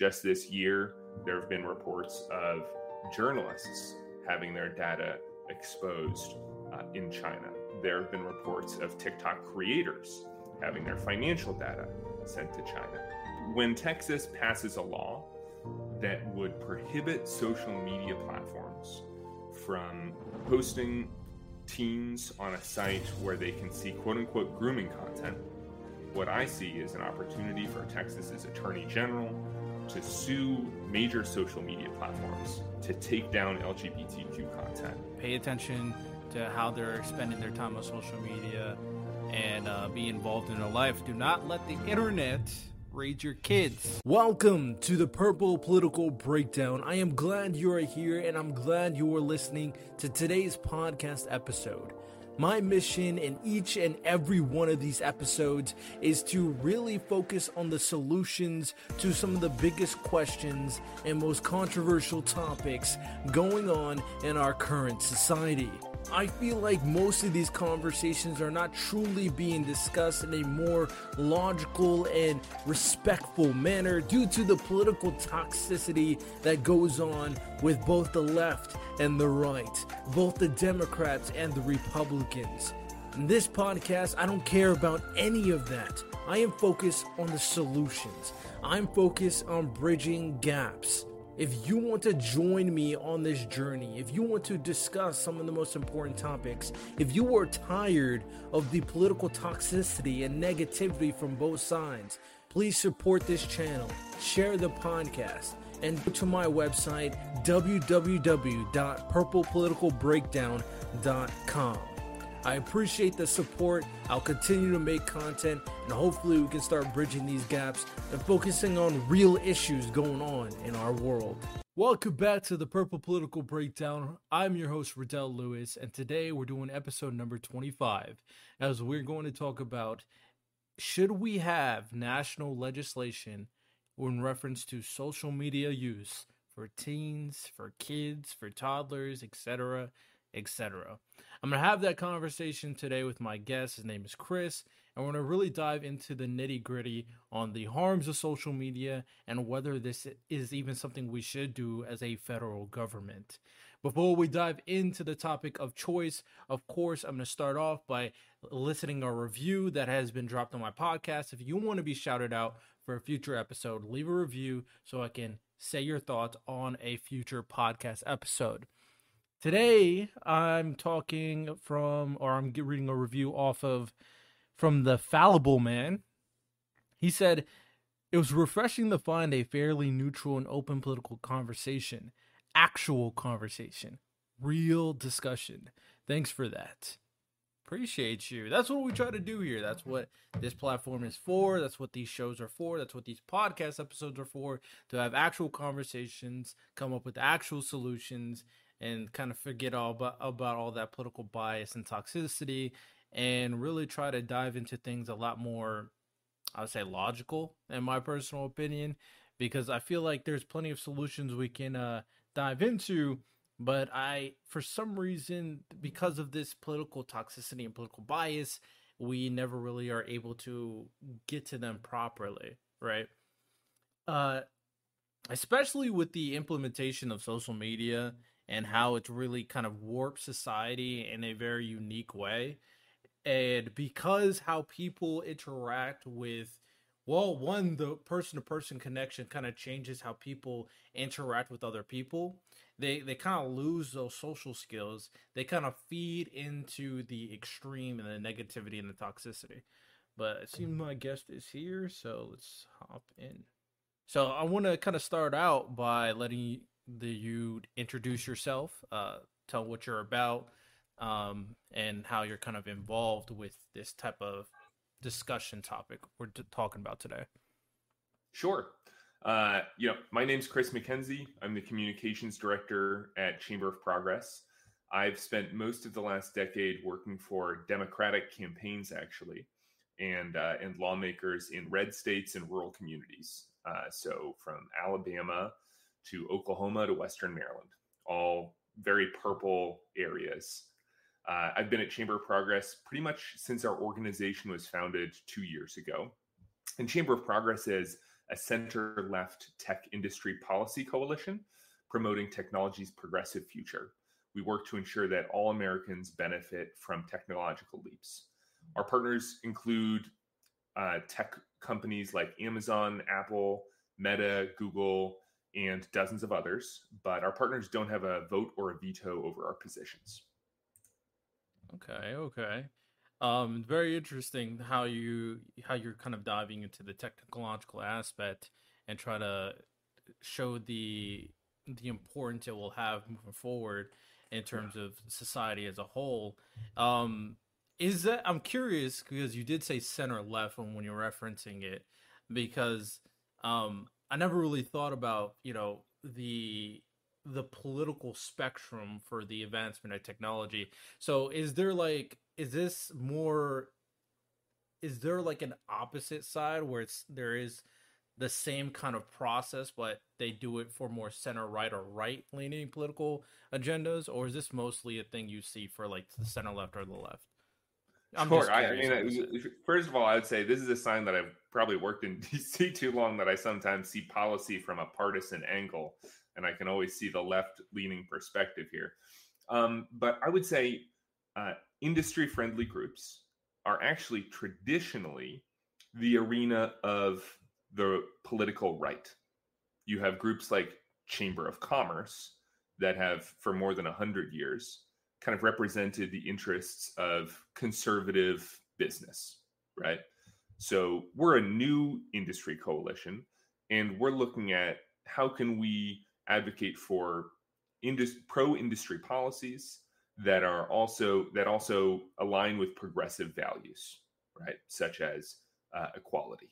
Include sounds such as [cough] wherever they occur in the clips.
Just this year, there have been reports of journalists having their data exposed uh, in China. There have been reports of TikTok creators having their financial data sent to China. When Texas passes a law that would prohibit social media platforms from posting teens on a site where they can see quote unquote grooming content, what I see is an opportunity for Texas's attorney general to sue major social media platforms to take down LGBTQ content. Pay attention to how they're spending their time on social media and uh, be involved in their life. Do not let the internet raise your kids. Welcome to the Purple Political Breakdown. I am glad you are here and I'm glad you are listening to today's podcast episode. My mission in each and every one of these episodes is to really focus on the solutions to some of the biggest questions and most controversial topics going on in our current society. I feel like most of these conversations are not truly being discussed in a more logical and respectful manner due to the political toxicity that goes on with both the left and the right, both the Democrats and the Republicans. In this podcast, I don't care about any of that. I am focused on the solutions. I'm focused on bridging gaps. If you want to join me on this journey, if you want to discuss some of the most important topics, if you are tired of the political toxicity and negativity from both sides, please support this channel, share the podcast, and go to my website, www.purplepoliticalbreakdown.com. I appreciate the support. I'll continue to make content and hopefully we can start bridging these gaps and focusing on real issues going on in our world. Welcome back to the Purple Political Breakdown. I'm your host, Radell Lewis, and today we're doing episode number 25 as we're going to talk about should we have national legislation in reference to social media use for teens, for kids, for toddlers, etc., etc. I'm going to have that conversation today with my guest. His name is Chris, and we're going to really dive into the nitty gritty on the harms of social media and whether this is even something we should do as a federal government. Before we dive into the topic of choice, of course, I'm going to start off by listening a review that has been dropped on my podcast. If you want to be shouted out for a future episode, leave a review so I can say your thoughts on a future podcast episode. Today, I'm talking from, or I'm reading a review off of from the Fallible Man. He said, It was refreshing to find a fairly neutral and open political conversation, actual conversation, real discussion. Thanks for that. Appreciate you. That's what we try to do here. That's what this platform is for. That's what these shows are for. That's what these podcast episodes are for to have actual conversations, come up with actual solutions, and kind of forget all about, about all that political bias and toxicity and really try to dive into things a lot more I would say logical in my personal opinion because I feel like there's plenty of solutions we can uh, dive into but I for some reason because of this political toxicity and political bias we never really are able to get to them properly right? Uh especially with the implementation of social media and how it's really kind of warped society in a very unique way. And because how people interact with, well, one, the person to person connection kind of changes how people interact with other people. They, they kind of lose those social skills. They kind of feed into the extreme and the negativity and the toxicity. But it seems my guest is here, so let's hop in. So I want to kind of start out by letting the you introduce yourself, uh, tell what you're about, um, and how you're kind of involved with this type of discussion topic we're t- talking about today. Sure. Uh, you know, my name's Chris MacKenzie. I'm the communications director at Chamber of Progress. I've spent most of the last decade working for Democratic campaigns, actually, and uh, and lawmakers in red states and rural communities. Uh, so from Alabama to Oklahoma to Western Maryland, all very purple areas. Uh, I've been at Chamber of Progress pretty much since our organization was founded two years ago. And Chamber of Progress is a center left tech industry policy coalition promoting technology's progressive future. We work to ensure that all Americans benefit from technological leaps. Our partners include uh, tech companies like Amazon, Apple, Meta, Google, and dozens of others, but our partners don't have a vote or a veto over our positions. Okay, okay. Um, very interesting how you how you're kind of diving into the technological aspect and try to show the the importance it will have moving forward in terms of society as a whole. Um, is that I'm curious because you did say center left when, when you're referencing it because um, I never really thought about you know the the political spectrum for the advancement of technology. So is there like is this more is there like an opposite side where it's there is the same kind of process but they do it for more center right or right leaning political agendas or is this mostly a thing you see for like the center left or the left I'm sure. I, mean, first of all, I would say this is a sign that I've probably worked in [laughs] DC too long that I sometimes see policy from a partisan angle, and I can always see the left leaning perspective here. Um, but I would say uh, industry friendly groups are actually traditionally the arena of the political right. You have groups like Chamber of Commerce that have, for more than 100 years, kind of represented the interests of conservative business, right? So we're a new industry coalition, and we're looking at how can we advocate for indus- pro-industry policies that are also that also align with progressive values, right? Such as uh, equality.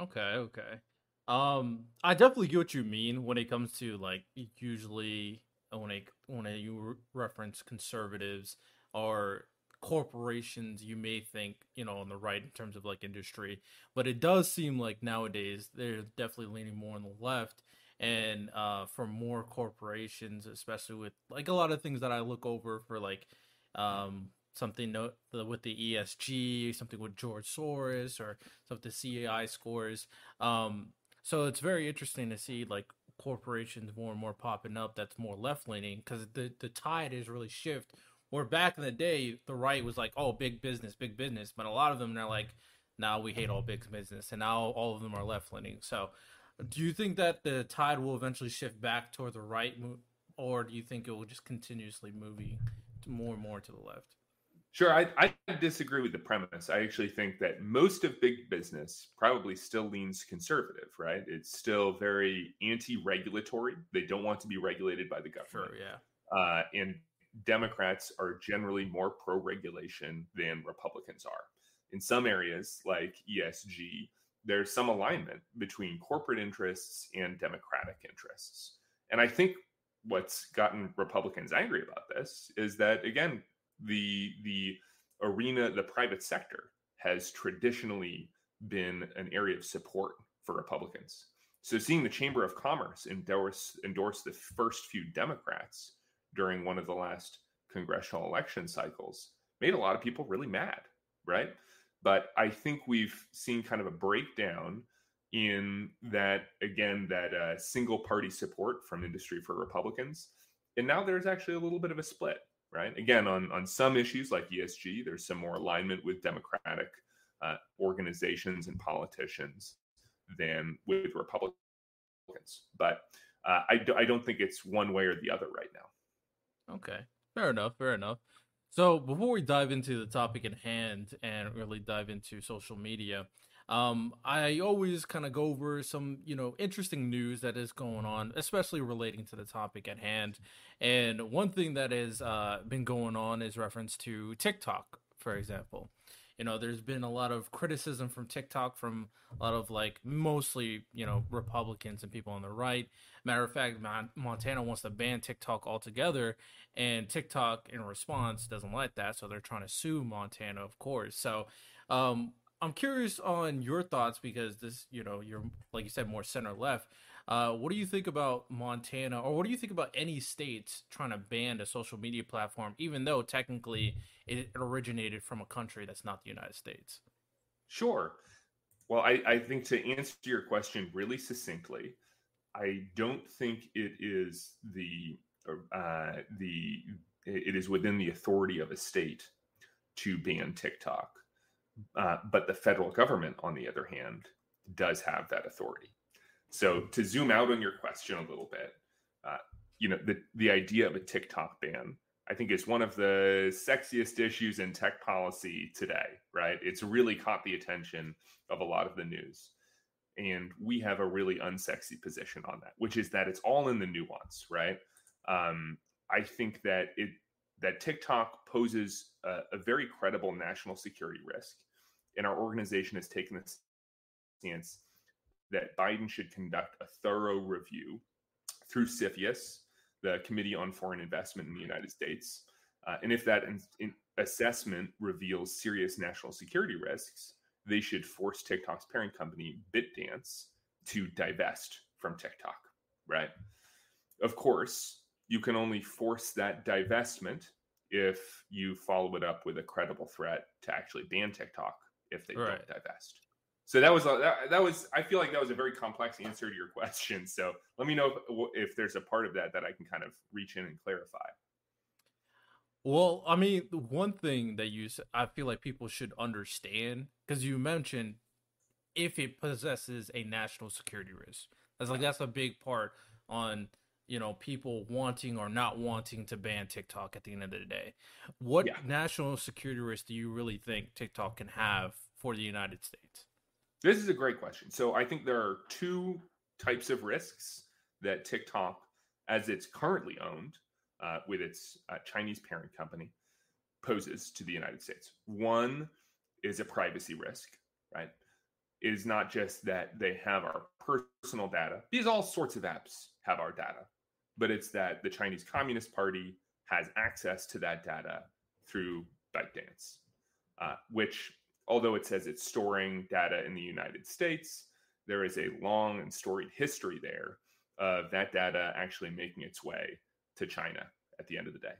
Okay, okay. Um, I definitely get what you mean when it comes to like usually when I when you reference conservatives or corporations you may think you know on the right in terms of like industry but it does seem like nowadays they're definitely leaning more on the left and uh for more corporations especially with like a lot of things that i look over for like um something with the esg something with george soros or something CEI scores um so it's very interesting to see like corporations more and more popping up that's more left leaning because the the tide is really shift. Where back in the day, the right was like, oh, big business, big business, but a lot of them are like, now we hate all big business, and now all of them are left leaning. So, do you think that the tide will eventually shift back toward the right, or do you think it will just continuously moving more and more to the left? Sure, I, I disagree with the premise. I actually think that most of big business probably still leans conservative, right? It's still very anti-regulatory. They don't want to be regulated by the government. Sure, yeah. Uh, and Democrats are generally more pro-regulation than Republicans are. In some areas, like ESG, there's some alignment between corporate interests and democratic interests. And I think what's gotten Republicans angry about this is that again the the arena, the private sector has traditionally been an area of support for Republicans. So seeing the Chamber of Commerce endorse endorse the first few Democrats during one of the last congressional election cycles made a lot of people really mad, right? But I think we've seen kind of a breakdown in that again that uh, single party support from industry for Republicans, and now there's actually a little bit of a split right? Again, on, on some issues like ESG, there's some more alignment with democratic uh, organizations and politicians than with Republicans. But uh, I, do, I don't think it's one way or the other right now. Okay, fair enough, fair enough. So before we dive into the topic at hand and really dive into social media, um, I always kind of go over some, you know, interesting news that is going on, especially relating to the topic at hand. And one thing that has uh, been going on is reference to TikTok, for example. You know, there's been a lot of criticism from TikTok from a lot of like mostly, you know, Republicans and people on the right. Matter of fact, Montana wants to ban TikTok altogether, and TikTok, in response, doesn't like that. So they're trying to sue Montana, of course. So, um, I'm curious on your thoughts because this, you know, you're like you said, more center left. Uh, what do you think about Montana, or what do you think about any states trying to ban a social media platform, even though technically it originated from a country that's not the United States? Sure. Well, I, I think to answer your question really succinctly, I don't think it is the uh, the it is within the authority of a state to ban TikTok. Uh, but the federal government, on the other hand, does have that authority. So to zoom out on your question a little bit, uh, you know, the the idea of a TikTok ban, I think, is one of the sexiest issues in tech policy today. Right? It's really caught the attention of a lot of the news, and we have a really unsexy position on that, which is that it's all in the nuance. Right? Um, I think that it that TikTok poses a, a very credible national security risk, and our organization has taken the stance that Biden should conduct a thorough review through CFIUS, the Committee on Foreign Investment in the United States. Uh, and if that in, in assessment reveals serious national security risks, they should force TikTok's parent company, ByteDance, to divest from TikTok, right? Of course, you can only force that divestment if you follow it up with a credible threat to actually ban TikTok if they right. don't divest. So that was a, that, that was I feel like that was a very complex answer to your question. So let me know if, if there's a part of that that I can kind of reach in and clarify. Well, I mean, one thing that you I feel like people should understand because you mentioned if it possesses a national security risk. That's like that's a big part on you know people wanting or not wanting to ban TikTok at the end of the day. What yeah. national security risk do you really think TikTok can have for the United States? This is a great question. So I think there are two types of risks that TikTok, as it's currently owned uh, with its uh, Chinese parent company, poses to the United States. One is a privacy risk, right? It is not just that they have our personal data, These all sorts of apps have our data, but it's that the Chinese Communist Party has access to that data through ByteDance, uh, which, although it says it's storing data in the United States, there is a long and storied history there of that data actually making its way to China at the end of the day.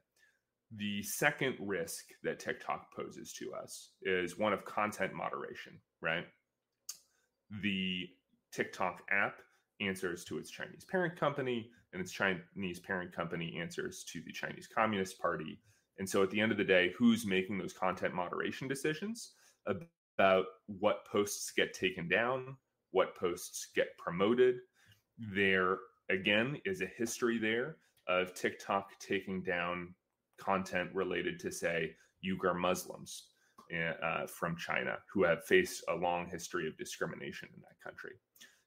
The second risk that TikTok poses to us is one of content moderation, right? The TikTok app answers to its Chinese parent company, and its Chinese parent company answers to the Chinese Communist Party. And so at the end of the day, who's making those content moderation decisions about what posts get taken down, what posts get promoted? There, again, is a history there of TikTok taking down content related to, say, Uyghur Muslims eh, uh, from China who have faced a long history of discrimination in that country.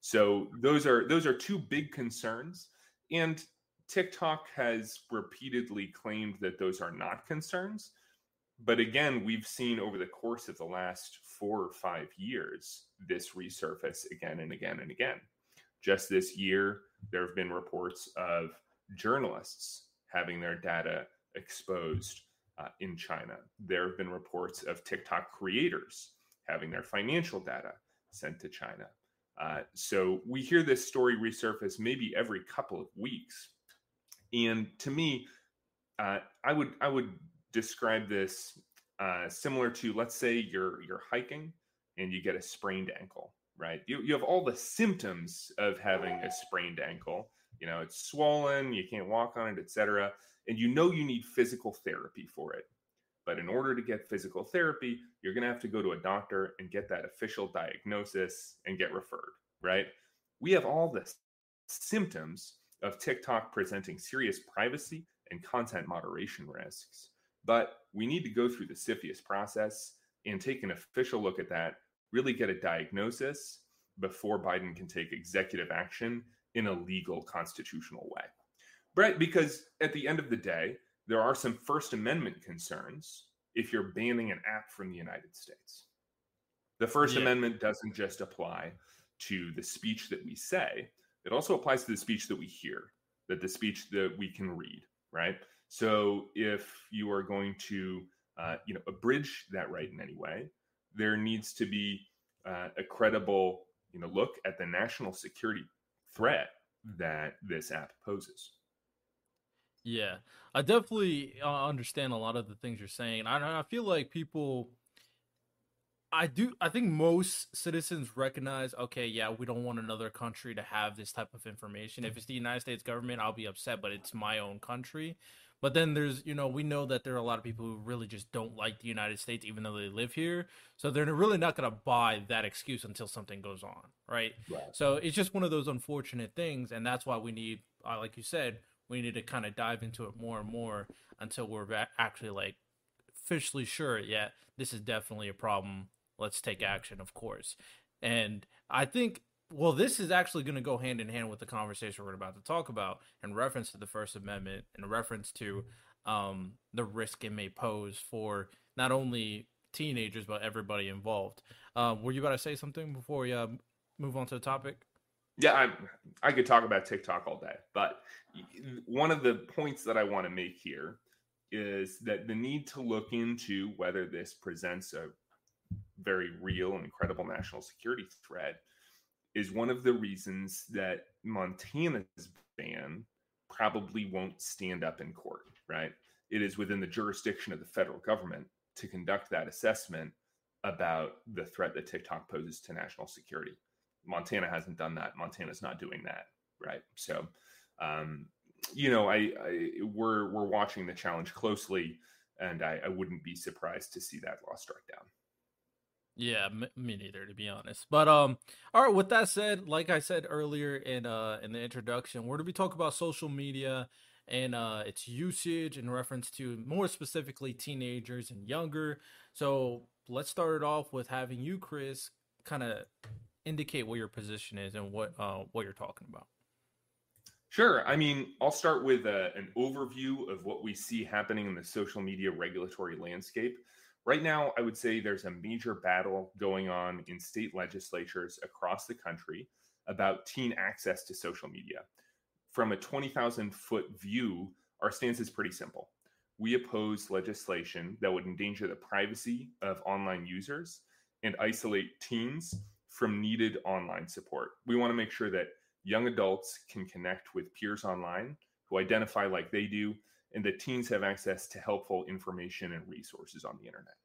So those are those are two big concerns, and TikTok has repeatedly claimed that those are not concerns. But again, we've seen over the course of the last four or five years this resurface again and again and again. Just this year, there have been reports of journalists having their data exposed uh, in China. There have been reports of TikTok creators having their financial data sent to China. Uh, so we hear this story resurface maybe every couple of weeks, and to me, uh, I would I would describe this uh, similar to let's say you're you're hiking and you get a sprained ankle, right? You you have all the symptoms of having a sprained ankle. You know, it's swollen, you can't walk on it, etc. And you know you need physical therapy for it. But in order to get physical therapy, you're going to have to go to a doctor and get that official diagnosis and get referred, right? We have all the symptoms of TikTok presenting serious privacy and content moderation risks. But we need to go through the CFIUS process and take an official look at that, really get a diagnosis before Biden can take executive action in a legal constitutional way. Right? Because at the end of the day, there are some First Amendment concerns if you're banning an app from the United States. The First yeah. Amendment doesn't just apply to the speech that we say, it also applies to the speech that we hear, that the speech that we can read, right? So if you are going to, uh, you know, abridge that right in any way, there needs to be uh, a credible, you know, look at the national security threat that this app poses. Yeah, I definitely uh, understand a lot of the things you're saying. I I feel like people I do. I think most citizens recognize. Okay, yeah, we don't want another country to have this type of information. If it's the United States government, I'll be upset, but it's my own country. But then there's, you know, we know that there are a lot of people who really just don't like the United States, even though they live here. So they're really not going to buy that excuse until something goes on, right? right? So it's just one of those unfortunate things, and that's why we need, uh, like you said, we need to kind of dive into it more and more until we're actually like officially sure. Yeah, this is definitely a problem. Let's take action, of course. And I think well, this is actually going to go hand in hand with the conversation we're about to talk about in reference to the First Amendment, in reference to um, the risk it may pose for not only teenagers but everybody involved. Uh, were you about to say something before we uh, move on to the topic? Yeah, I, I could talk about TikTok all day, but one of the points that I want to make here is that the need to look into whether this presents a very real and credible national security threat is one of the reasons that Montana's ban probably won't stand up in court, right? It is within the jurisdiction of the federal government to conduct that assessment about the threat that TikTok poses to national security. Montana hasn't done that. Montana's not doing that, right? So, um, you know, I, I, we're we're watching the challenge closely, and I, I wouldn't be surprised to see that law struck down. Yeah, me neither, to be honest. But um, all right. With that said, like I said earlier in uh in the introduction, we're to be talking about social media and uh its usage in reference to more specifically teenagers and younger. So let's start it off with having you, Chris, kind of indicate what your position is and what uh what you're talking about. Sure. I mean, I'll start with uh, an overview of what we see happening in the social media regulatory landscape. Right now, I would say there's a major battle going on in state legislatures across the country about teen access to social media. From a 20,000 foot view, our stance is pretty simple. We oppose legislation that would endanger the privacy of online users and isolate teens from needed online support. We want to make sure that young adults can connect with peers online who identify like they do and that teens have access to helpful information and resources on the internet.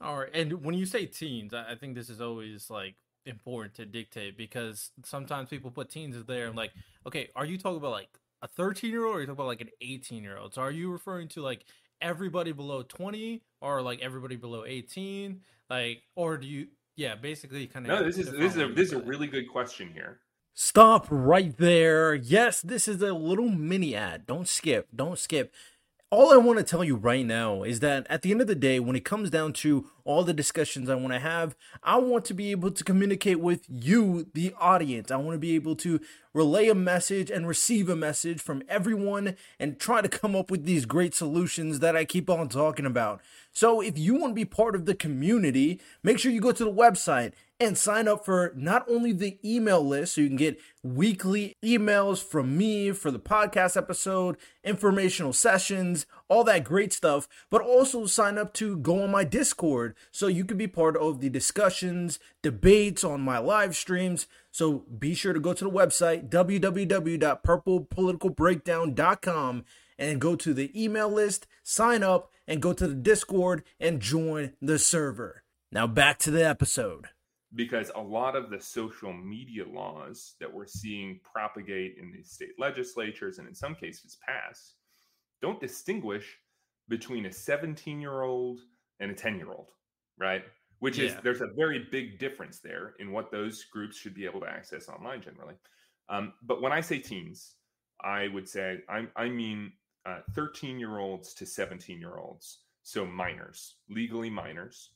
All right, and when you say teens, I think this is always like important to dictate because sometimes people put teens there and like, okay, are you talking about like a 13 year old or are you talking about like an 18 year old? So are you referring to like everybody below 20 or like everybody below 18? Like, or do you, yeah, basically kind of. No, this is this is a this is a really good question here. Stop right there. Yes, this is a little mini ad. Don't skip. Don't skip. All I want to tell you right now is that at the end of the day, when it comes down to all the discussions I want to have, I want to be able to communicate with you, the audience. I want to be able to relay a message and receive a message from everyone and try to come up with these great solutions that I keep on talking about. So if you want to be part of the community, make sure you go to the website and sign up for not only the email list so you can get weekly emails from me for the podcast episode, informational sessions, all that great stuff, but also sign up to go on my Discord so you can be part of the discussions, debates on my live streams. So be sure to go to the website www.purplepoliticalbreakdown.com and go to the email list, sign up, and go to the Discord and join the server. Now back to the episode. Because a lot of the social media laws that we're seeing propagate in the state legislatures and in some cases pass don't distinguish between a 17 year old and a 10 year old, right? Which yeah. is there's a very big difference there in what those groups should be able to access online generally. Um, but when I say teens, I would say I, I mean 13 uh, year olds to 17 year olds. So minors, legally minors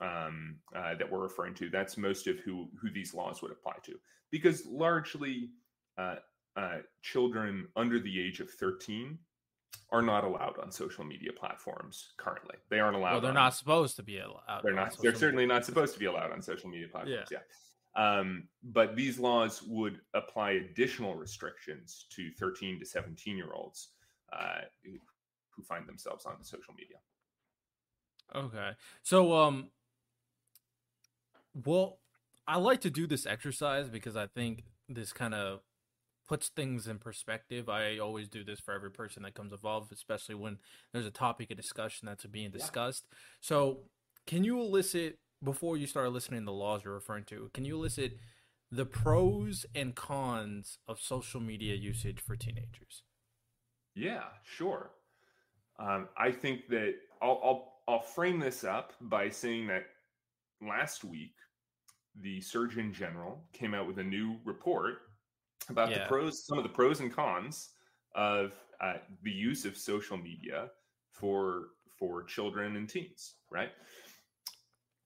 um, uh, that we're referring to. That's most of who, who these laws would apply to. Because largely uh, uh children under the age of 13 are not allowed on social media platforms currently. They aren't allowed. Well, they're on, not supposed to be allowed. They're not. They're certainly media. not supposed to be allowed on social media platforms. Yeah. yeah. Um, but these laws would apply additional restrictions to 13 to 17 year olds uh, who find themselves on social media. Okay. So, um, well, I like to do this exercise because I think this kind of puts things in perspective. I always do this for every person that comes involved, especially when there's a topic of discussion that's being discussed. Yeah. So, can you elicit before you start listening the laws you're referring to? Can you elicit the pros and cons of social media usage for teenagers? Yeah, sure. Um, I think that I'll, I'll I'll frame this up by saying that last week the Surgeon General came out with a new report about yeah. the pros, some of the pros and cons of uh, the use of social media for for children and teens. Right.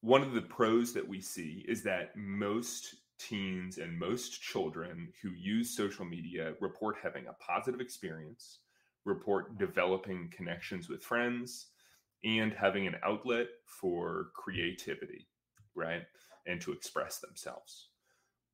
One of the pros that we see is that most teens and most children who use social media report having a positive experience, report developing connections with friends, and having an outlet for creativity, right? And to express themselves.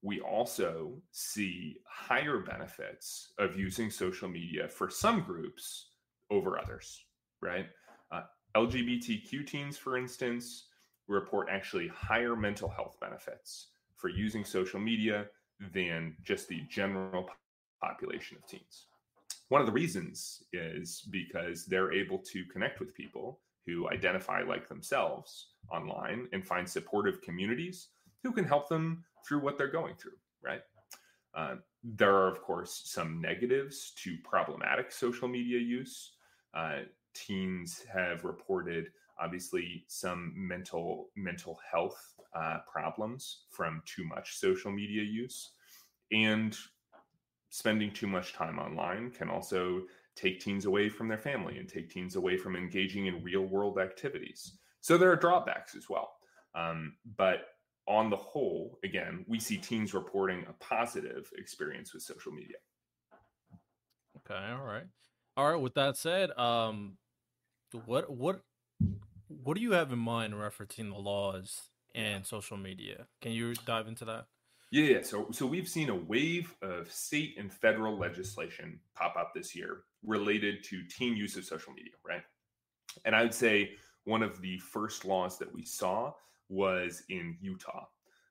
We also see higher benefits of using social media for some groups over others, right? Uh, LGBTQ teens, for instance, report actually higher mental health benefits for using social media than just the general population of teens. One of the reasons is because they're able to connect with people who identify like themselves online and find supportive communities who can help them through what they're going through, right? Uh, there are, of course, some negatives to problematic social media use. Uh, teens have reported obviously some mental mental health uh, problems from too much social media use and spending too much time online can also take teens away from their family and take teens away from engaging in real world activities so there are drawbacks as well um, but on the whole again we see teens reporting a positive experience with social media okay all right all right with that said um what what what do you have in mind referencing the laws and social media? Can you dive into that? Yeah, so so we've seen a wave of state and federal legislation pop up this year related to teen use of social media, right? And I would say one of the first laws that we saw was in Utah.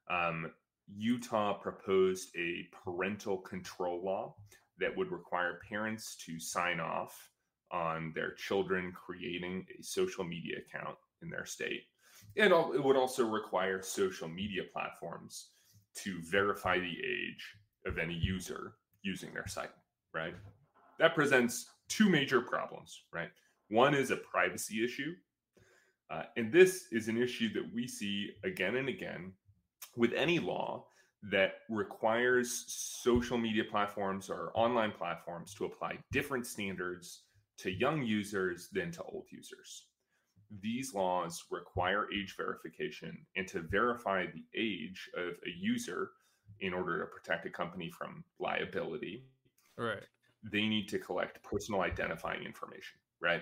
Um, Utah proposed a parental control law that would require parents to sign off on their children creating a social media account in their state. And it would also require social media platforms to verify the age of any user using their site, right? That presents two major problems, right? One is a privacy issue. Uh, and this is an issue that we see again and again with any law that requires social media platforms or online platforms to apply different standards to young users than to old users. These laws require age verification and to verify the age of a user in order to protect a company from liability. Right. They need to collect personal identifying information, right?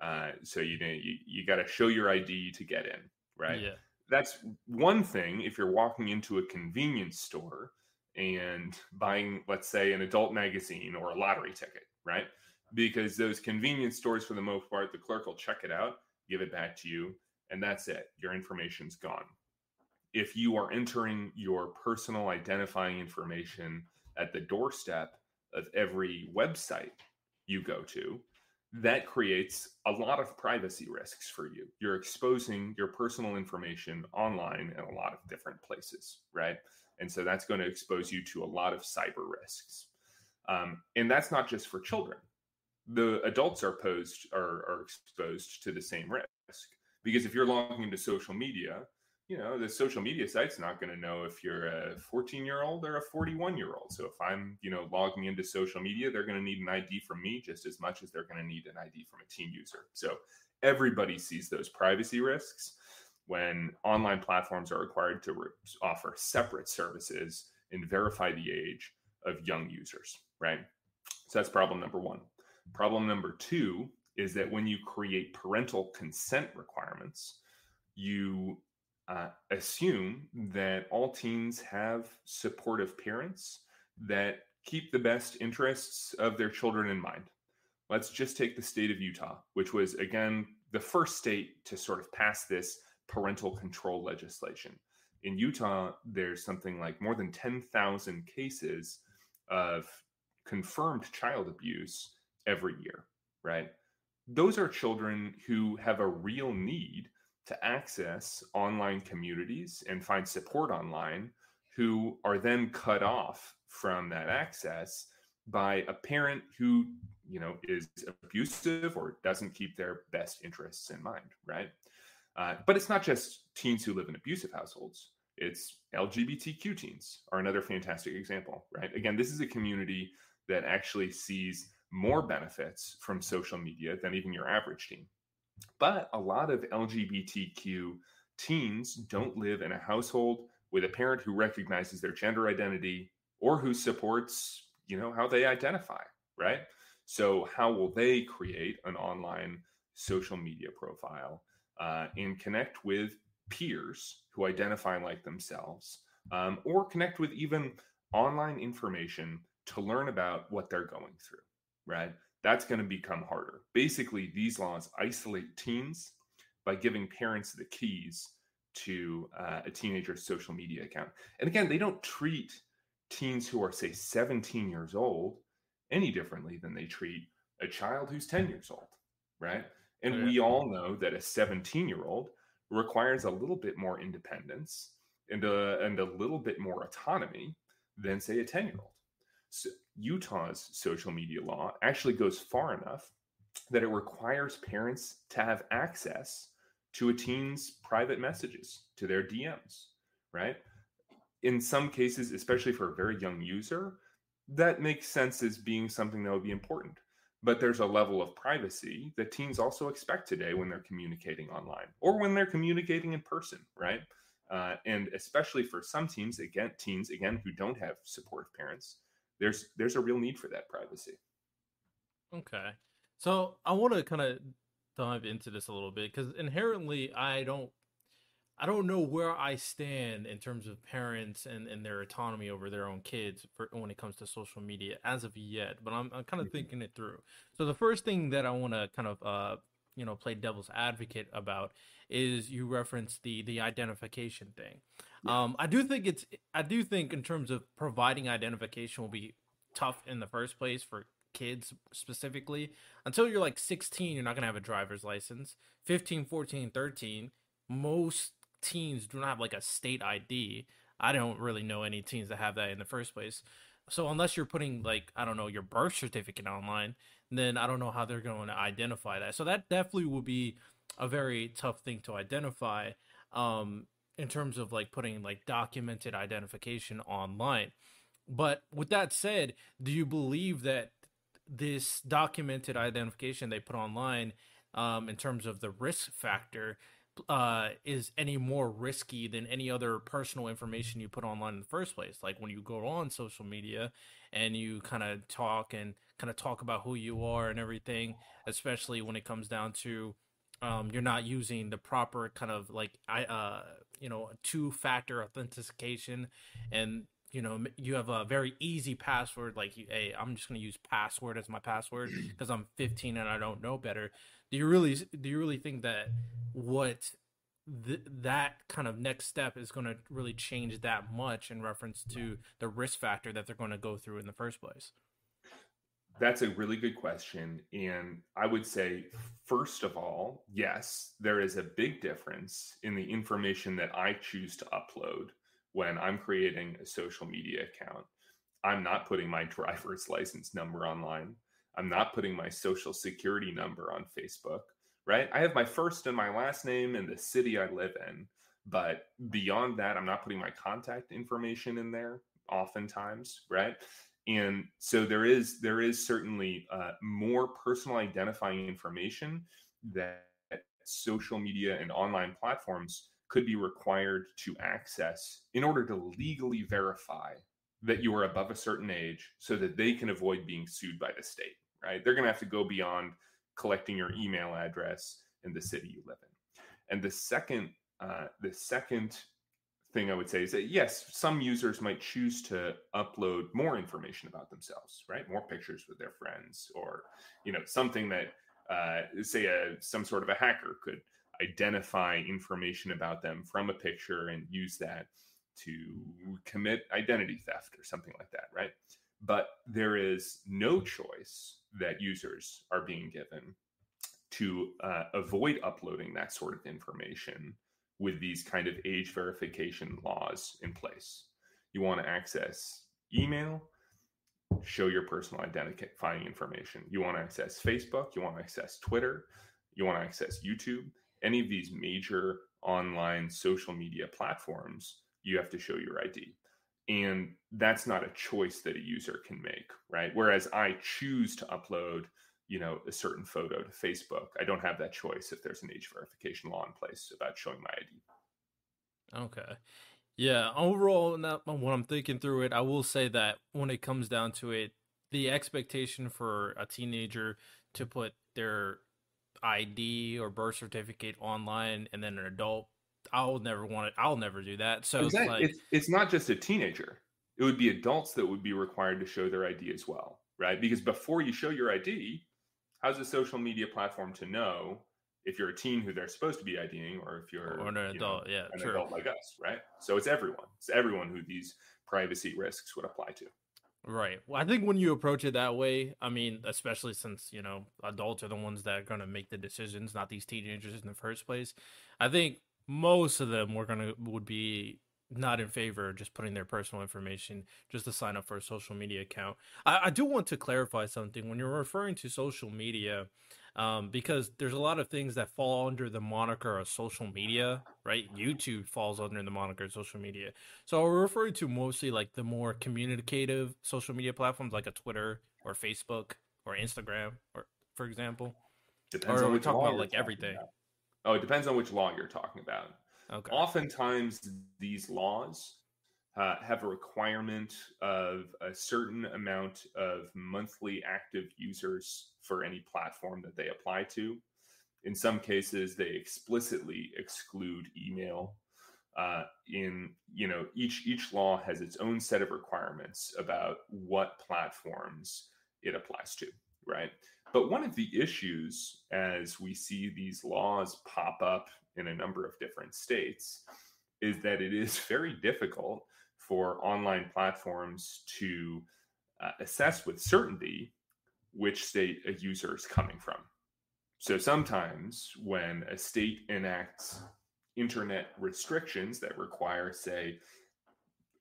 Uh, so you you, you got to show your ID to get in, right? Yeah. That's one thing if you're walking into a convenience store and buying, let's say, an adult magazine or a lottery ticket, right? because those convenience stores, for the most part, the clerk will check it out, give it back to you, and that's it. Your information's gone. If you are entering your personal identifying information at the doorstep of every website you go to, that creates a lot of privacy risks for you. You're exposing your personal information online in a lot of different places, right? And so that's going to expose you to a lot of cyber risks. Um, and that's not just for children the adults are posed are, are exposed to the same risk because if you're logging into social media you know the social media site's not going to know if you're a 14 year old or a 41 year old so if i'm you know logging into social media they're going to need an id from me just as much as they're going to need an id from a teen user. So everybody sees those privacy risks when online platforms are required to re- offer separate services and verify the age of young users right? So that's problem number one. Problem number two is that when you create parental consent requirements, you uh, assume that all teens have supportive parents that keep the best interests of their children in mind. Let's just take the state of Utah, which was, again, the first state to sort of pass this parental control legislation. In Utah, there's something like more than 10,000 cases of confirmed child abuse every year, right? Those are children who have a real need to access online communities and find support online who are then cut off from that access by a parent who you know is abusive or doesn't keep their best interests in mind right? Uh, but it's not just teens who live in abusive households. It's lgbtq teens are another fantastic example right? Again this is a community that actually sees more benefits from social media than even your average teen but a lot of lgbtq teens don't live in a household with a parent who recognizes their gender identity or who supports you know how they identify right? So how will they create an online social media profile uh, and connect with peers who identify like themselves um, or connect with even online information to learn about what they're going through right that's going to become harder basically these laws isolate teens by giving parents the keys to uh, a teenager's social media account and again they don't treat teens who are, say, 17 years old any differently than they treat a child who's 10 years old, right? And yeah. we all know that a 17 year old requires a little bit more independence and a, and a little bit more autonomy than, say, a 10 year old. So Utah's social media law actually goes far enough that it requires parents to have access to a teen's private messages, to their DMs, right? in some cases, especially for a very young user, that makes sense as being something that would be important. But there's a level of privacy that teens also expect today when they're communicating online or when they're communicating in person, right? Uh, and especially for some teens, again, teens again who don't have supportive parents, there's there's a real need for that privacy. Okay, so I want to kind of dive into this a little bit because inherently I don't I don't know where I stand in terms of parents and, and their autonomy over their own kids for, when it comes to social media as of yet, but I'm, I'm kind of mm-hmm. thinking it through. So the first thing that I want to kind of uh, you know play devil's advocate about is you reference the the identification thing. Yeah. Um, I do think it's I do think in terms of providing identification will be tough in the first place for kids specifically until you're like 16 you're not going to have a driver's license 15 14 13 most teens do not have like a state ID. I don't really know any teens that have that in the first place. So unless you're putting like I don't know your birth certificate online, then I don't know how they're going to identify that. So that definitely will be a very tough thing to identify um, in terms of like putting like documented identification online. But with that said, do you believe that this documented identification they put online um, in terms of the risk factor uh, is any more risky than any other personal information you put online in the first place. Like when you go on social media and you kind of talk and kind of talk about who you are and everything, especially when it comes down to um, you're not using the proper kind of like I uh, you know two factor authentication and you know you have a very easy password like hey i'm just going to use password as my password [clears throat] because i'm 15 and i don't know better do you really do you really think that what th- that kind of next step is going to really change that much in reference to the risk factor that they're going to go through in the first place? That's a really good question. And I would say, first of all, yes, there is a big difference in the information that I choose to upload when I'm creating a social media account. I'm not putting my driver's license number online. I'm not putting my social security number on Facebook right? I have my first and my last name and the city I live in, but beyond that, I'm not putting my contact information in there oftentimes, right? And so there is there is certainly uh, more personal identifying information that social media and online platforms could be required to access in order to legally verify that you are above a certain age so that they can avoid being sued by the state right they're going to have to go beyond collecting your email address in the city you live in. And the second, uh, the second thing I would say is that yes, some users might choose to upload more information about themselves, right? More pictures with their friends, or you know something that, uh, say, a some sort of a hacker could identify information about them from a picture and use that to commit identity theft or something like that, right? But there is no choice that users are being given to uh, avoid uploading that sort of information with these kind of age verification laws in place. You want to access email, show your personal identifying information. You want to access Facebook, you want to access Twitter, you want to access YouTube, any of these major online social media platforms, you have to show your ID. And that's not a choice that a user can make, right? Whereas I choose to upload, you know, a certain photo to Facebook, I don't have that choice if there's an age verification law in place about showing my ID. Okay. Yeah, overall, now when I'm thinking through it, I will say that when it comes down to it, the expectation for a teenager to put their ID or birth certificate online and then an adult, I'll never want it. I'll never do that. So exactly. it's like it's, it's not just a teenager. It would be adults that would be required to show their ID as well, right? Because before you show your ID, how's a social media platform to know if you're a teen who they're supposed to be IDing or if you're or an adult, know, yeah, an adult like us, right? So it's everyone. It's everyone who these privacy risks would apply to. Right. Well, I think when you approach it that way, I mean, especially since, you know, adults are the ones that are going to make the decisions, not these teenagers in the first place. I think most of them were going to would be not in favor of just putting their personal information just to sign up for a social media account. I, I do want to clarify something when you're referring to social media um, because there's a lot of things that fall under the moniker of social media, right? YouTube falls under the moniker of social media. So we're referring to mostly like the more communicative social media platforms like a Twitter or Facebook or Instagram, or for example. Depends or on we talking about like everything. about. Oh, it depends on which law you're talking about. Okay. Oftentimes, these laws uh, have a requirement of a certain amount of monthly active users for any platform that they apply to. In some cases, they explicitly exclude email. Uh, in you know, each each law has its own set of requirements about what platforms it applies to, right? But one of the issues as we see these laws pop up in a number of different states is that it is [laughs] very difficult for online platforms to uh, assess with certainty which state a user is coming from. So sometimes when a state enacts internet restrictions that require, say,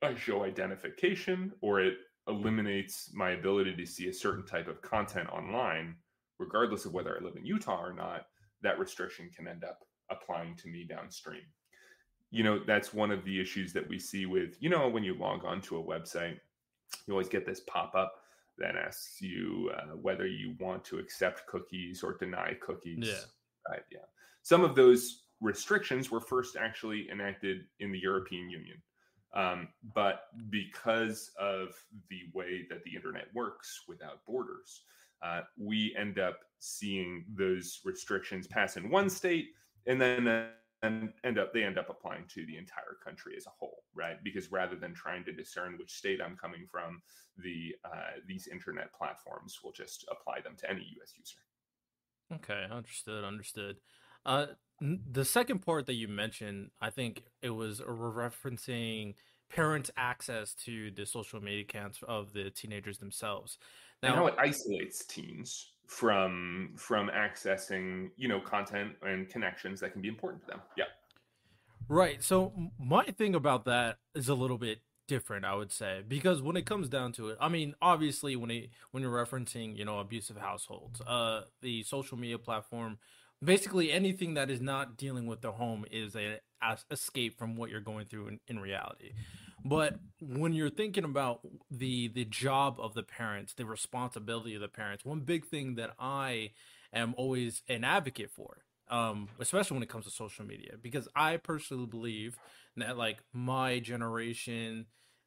a show identification or it eliminates my ability to see a certain type of content online, regardless of whether I live in Utah or not, that restriction can end up applying to me downstream. You know, that's one of the issues that we see with, you know, when you log on to a website, you always get this pop up that asks you uh, whether you want to accept cookies or deny cookies. Yeah. Right. Yeah. Some of those restrictions were first actually enacted in the European Union. Um, but because of the way that the internet works without borders, uh, we end up seeing those restrictions pass in one state and then uh, and end up they end up applying to the entire country as a whole right because rather than trying to discern which state i'm coming from the uh, these internet platforms will just apply them to any us user Okay, understood, understood. Uh, the second part that you mentioned, I think it was referencing parents' access to the social media accounts of the teenagers themselves. and how it isolates teens from from accessing you know content and connections that can be important to them yeah right. So my thing about that is a little bit different, I would say, because when it comes down to it, I mean, obviously, when it when you're referencing, you know, abusive households, uh, the social media platform, basically anything that is not dealing with the home is a, as escape from what you're going through in, in reality. But when you're thinking about the the job of the parents, the responsibility of the parents, one big thing that I am always an advocate for, um, especially when it comes to social media, because I personally believe that like my generation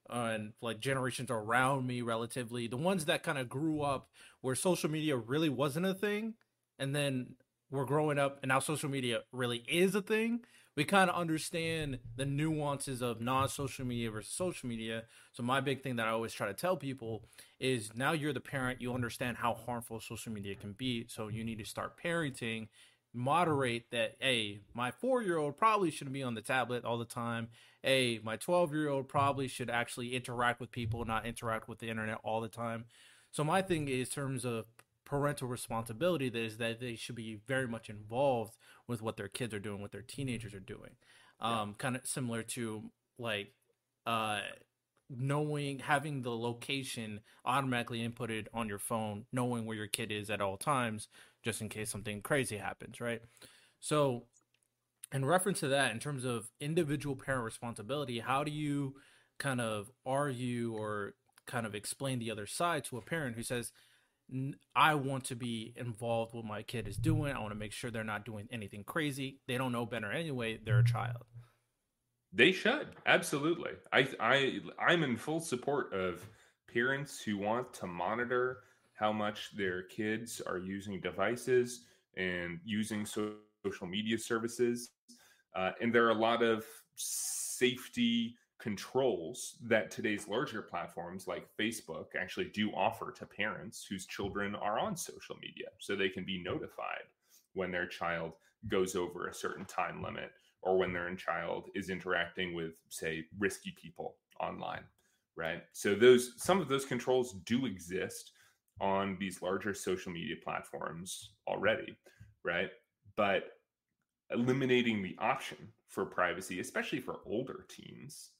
and like generations around me relatively the ones that kind of grew up where social media really wasn't a thing and then we're growing up and now social media really is a thing we kind of understand the nuances of non-social media versus social media. So my big thing that i always try to tell people is now you're the parent you understand how harmful social media can be. So you need to start parenting moderate that hey my four year old probably shouldn't be on the tablet all the time. Hey my 12 year old probably should actually interact with people not interact with the internet all the time. So my thing is terms of parental responsibility is that they should be very much involved with what their kids are doing, what their teenagers are doing. Um, yeah. kind of similar to like uh knowing having the location automatically inputted on your phone, knowing where your kid is at all times, just in case something crazy happens, right? So, in reference to that, in terms of individual parent responsibility, how do you kind of argue or kind of explain the other side to a parent who says, I want to be involved with what my kid is doing. I want to make sure they're not doing anything crazy. They don't know better anyway. They're a child. They should absolutely. I I I'm in full support of parents who want to monitor how much their kids are using devices and using social media services. Uh, and there are a lot of safety controls that today's larger platforms like Facebook actually do offer to parents whose children are on social media so they can be notified when their child goes over a certain time limit or when their child is interacting with say risky people online right? So those some of those controls do exist on these larger social media platforms already right? But eliminating the option for privacy especially for older teens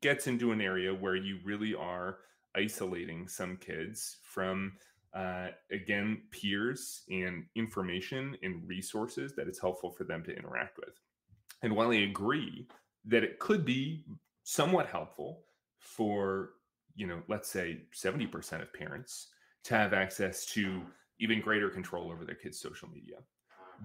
gets into an area where you really are isolating some kids from uh, again peers and information and resources that it's helpful for them to interact with. And while i agree that it could be somewhat helpful for you know let's say 70% of parents to have access to even greater control over their kids social media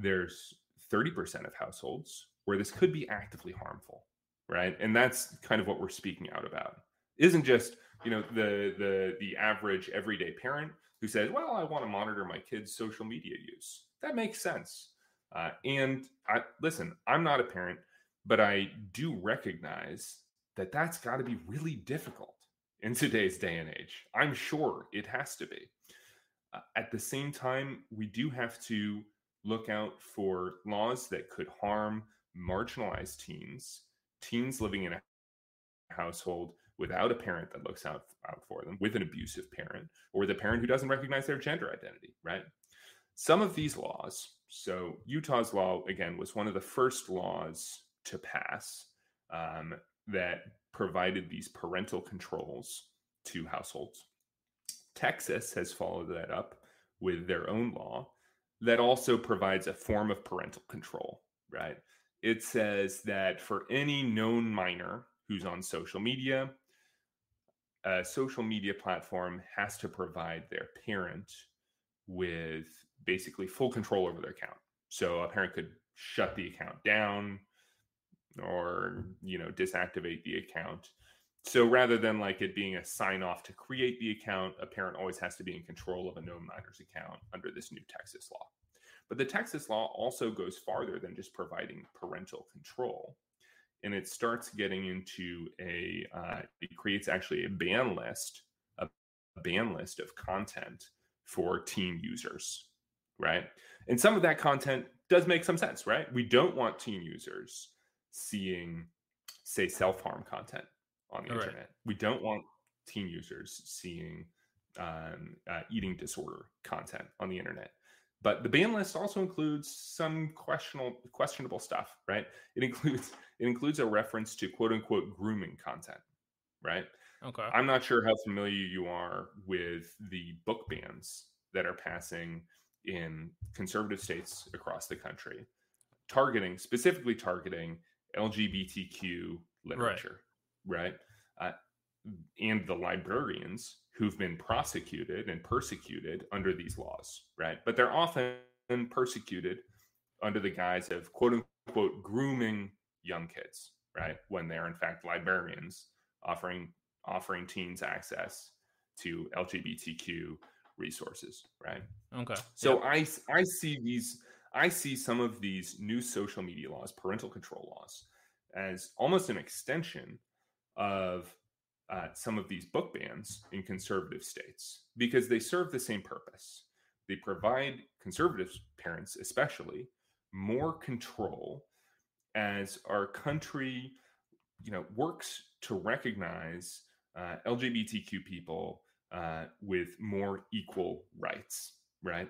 there's 30% of households where this could be actively harmful right? And that's kind of what we're speaking out about. Isn't just you know the the the average everyday parent who says, "Well, I want to monitor my kids' social media use." That makes sense. Uh, and I listen. I'm not a parent, but I do recognize that that's got to be really difficult in today's day and age. I'm sure it has to be. Uh, at the same time, we do have to look out for laws that could harm marginalized teens teens living in a household without a parent that looks out, out for them, with an abusive parent, or the parent who doesn't recognize their gender identity, right? Some of these laws, so Utah's law, again, was one of the first laws to pass um, that provided these parental controls to households. Texas has followed that up with their own law that also provides a form of parental control, right? It says that for any known minor who's on social media, a social media platform has to provide their parent with basically full control over their account. So a parent could shut the account down or you know disactivate the account. So rather than like it being a sign off to create the account, a parent always has to be in control of a known minor's account under this new Texas law. But the Texas law also goes farther than just providing parental control. And it starts getting into a, uh, it creates actually a ban list, a, a ban list of content for teen users, right? And some of that content does make some sense, right? We don't want teen users seeing, say, self harm content on the All internet. Right. We don't want teen users seeing um, uh, eating disorder content on the internet. But the ban list also includes some questionable questionable stuff, right? It includes it includes a reference to quote unquote grooming content, right? Okay. I'm not sure how familiar you are with the book bans that are passing in conservative states across the country, targeting specifically targeting LGBTQ literature, right? right? Uh, and the librarians who've been prosecuted and persecuted under these laws, right? But they're often persecuted under the guise of quote unquote grooming young kids, right? When they're in fact librarians offering offering teens access to LGBTQ resources, right? Okay. So I I see these I see some of these new social media laws, parental control laws, as almost an extension of uh, some of these book bans in conservative states because they serve the same purpose. They provide conservative parents, especially, more control as our country, you know, works to recognize uh, LGBTQ people uh, with more equal rights, right?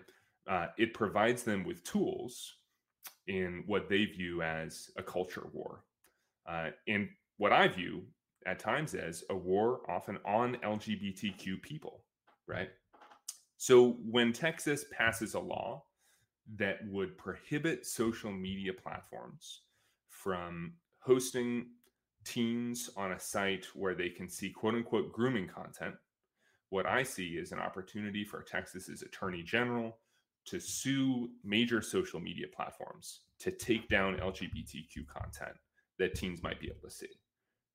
Uh, it provides them with tools in what they view as a culture war. Uh, and what I view at times as a war often on LGBTQ people, right? So when Texas passes a law that would prohibit social media platforms from hosting teens on a site where they can see quote unquote grooming content, what I see is an opportunity for Texas's attorney general to sue major social media platforms to take down LGBTQ content that teens might be able to see.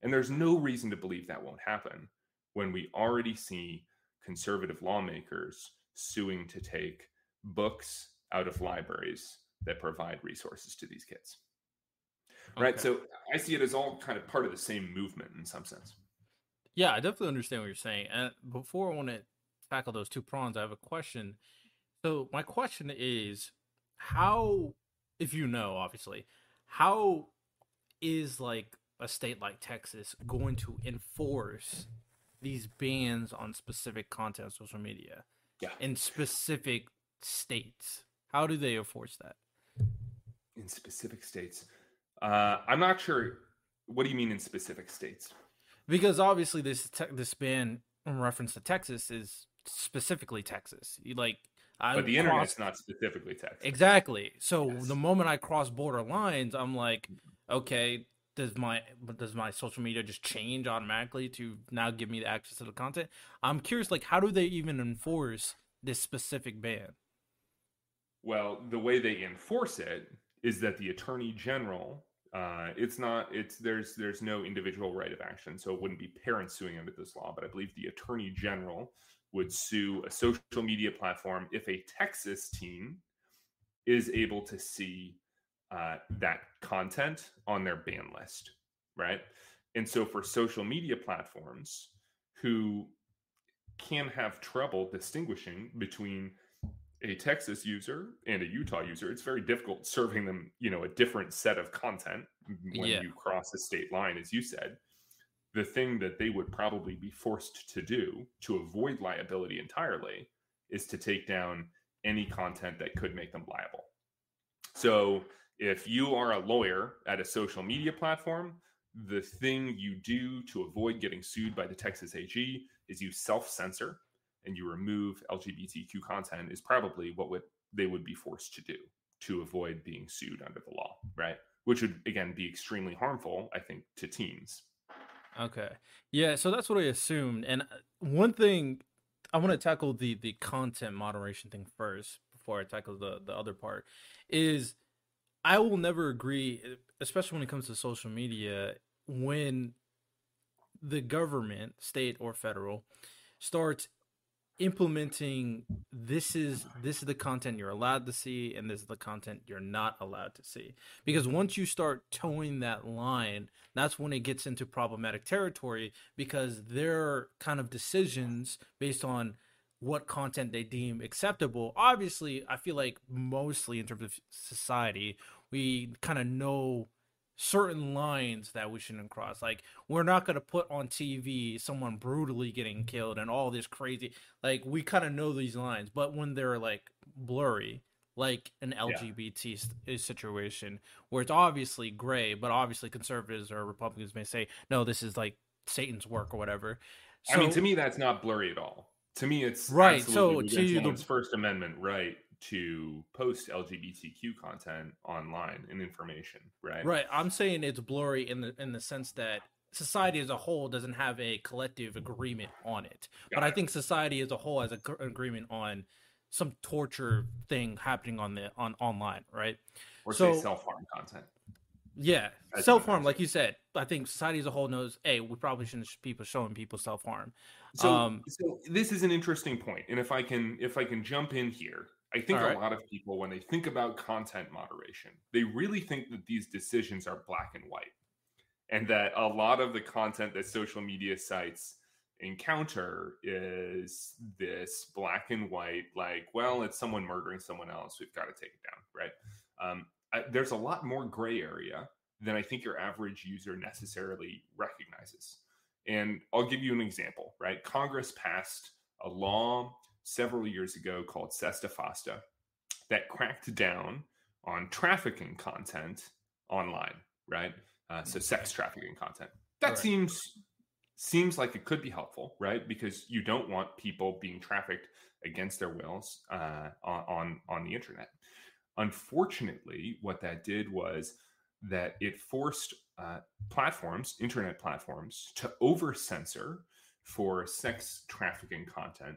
And there's no reason to believe that won't happen when we already see conservative lawmakers suing to take books out of libraries that provide resources to these kids. Okay. Right. So I see it as all kind of part of the same movement in some sense. Yeah, I definitely understand what you're saying. And before I want to tackle those two prongs, I have a question. So my question is how if you know, obviously, how is like a state like Texas going to enforce these bans on specific content on social media? Yeah. In specific states. How do they enforce that? In specific states. Uh, I'm not sure. What do you mean in specific states? Because obviously this te- this ban in reference to Texas is specifically Texas. You like I but the internet's not specifically Texas. Exactly. So yes. the moment I cross border lines, I'm like, okay, does my does my social media just change automatically to now give me the access to the content? I'm curious, like, how do they even enforce this specific ban? Well, the way they enforce it is that the attorney general uh, it's not it's there's there's no individual right of action so it wouldn't be parents suing under this law but i believe the attorney general would sue a social media platform if a texas teen is able to see uh, that content on their ban list right and so for social media platforms who can have trouble distinguishing between a Texas user and a Utah user, it's very difficult serving them, you know, a different set of content when yeah. you cross a state line, as you said. The thing that they would probably be forced to do to avoid liability entirely is to take down any content that could make them liable. So if you are a lawyer at a social media platform, the thing you do to avoid getting sued by the Texas AG is you self censor and you remove LGBTQ content is probably what would they would be forced to do to avoid being sued under the law, right? Which would again be extremely harmful, I think, to teens. Okay. Yeah, so that's what I assumed. And uh, one thing I want to tackle the the content moderation thing first before I tackle the the other part is I will never agree, especially when it comes to social media, when the government, state or federal, starts implementing this is this is the content you're allowed to see and this is the content you're not allowed to see. Because once you start towing that line that's when it gets into problematic territory because their kind of decisions based on what content they deem acceptable obviously i feel like mostly in terms of society we kind of know certain lines that we shouldn't cross. Like we're not going to put on TV someone brutally getting killed and all this crazy. Like we kind of know these lines, but when they're like blurry, like an LGBT yeah. Uh, situation where it's obviously gray, but obviously conservatives or Republicans may say, no, this is like Satan's work or whatever. So, I mean, to me, that's not blurry at all. To me, it's right. So to the First Amendment right to post LGBTQ content online and information, right? Right. I'm saying it's blurry in the in the sense that society as a whole doesn't have a collective agreement on it. Got but it. I think society as a whole has an agreement on some torture thing happening on the on online, right? Or so, say self harm content. Yeah, self harm, like you said. I think society as a whole knows, hey, we probably shouldn't people showing people self harm. So, um, so this is an interesting point, and if I can, if I can jump in here, I think right. a lot of people, when they think about content moderation, they really think that these decisions are black and white, and that a lot of the content that social media sites encounter is this black and white, like, well, it's someone murdering someone else, we've got to take it down, right? Um, I, there's a lot more gray area than I think your average user necessarily recognizes. And I'll give you an example, right? Congress passed a law several years ago called SESTA FOSTA that cracked down on trafficking content online, right? Uh, so sex trafficking content. That right. seems seems like it could be helpful, right? Because you don't want people being trafficked against their wills uh, on on the internet. Unfortunately, what that did was that it forced uh, platforms, internet platforms, to over censor for sex trafficking content.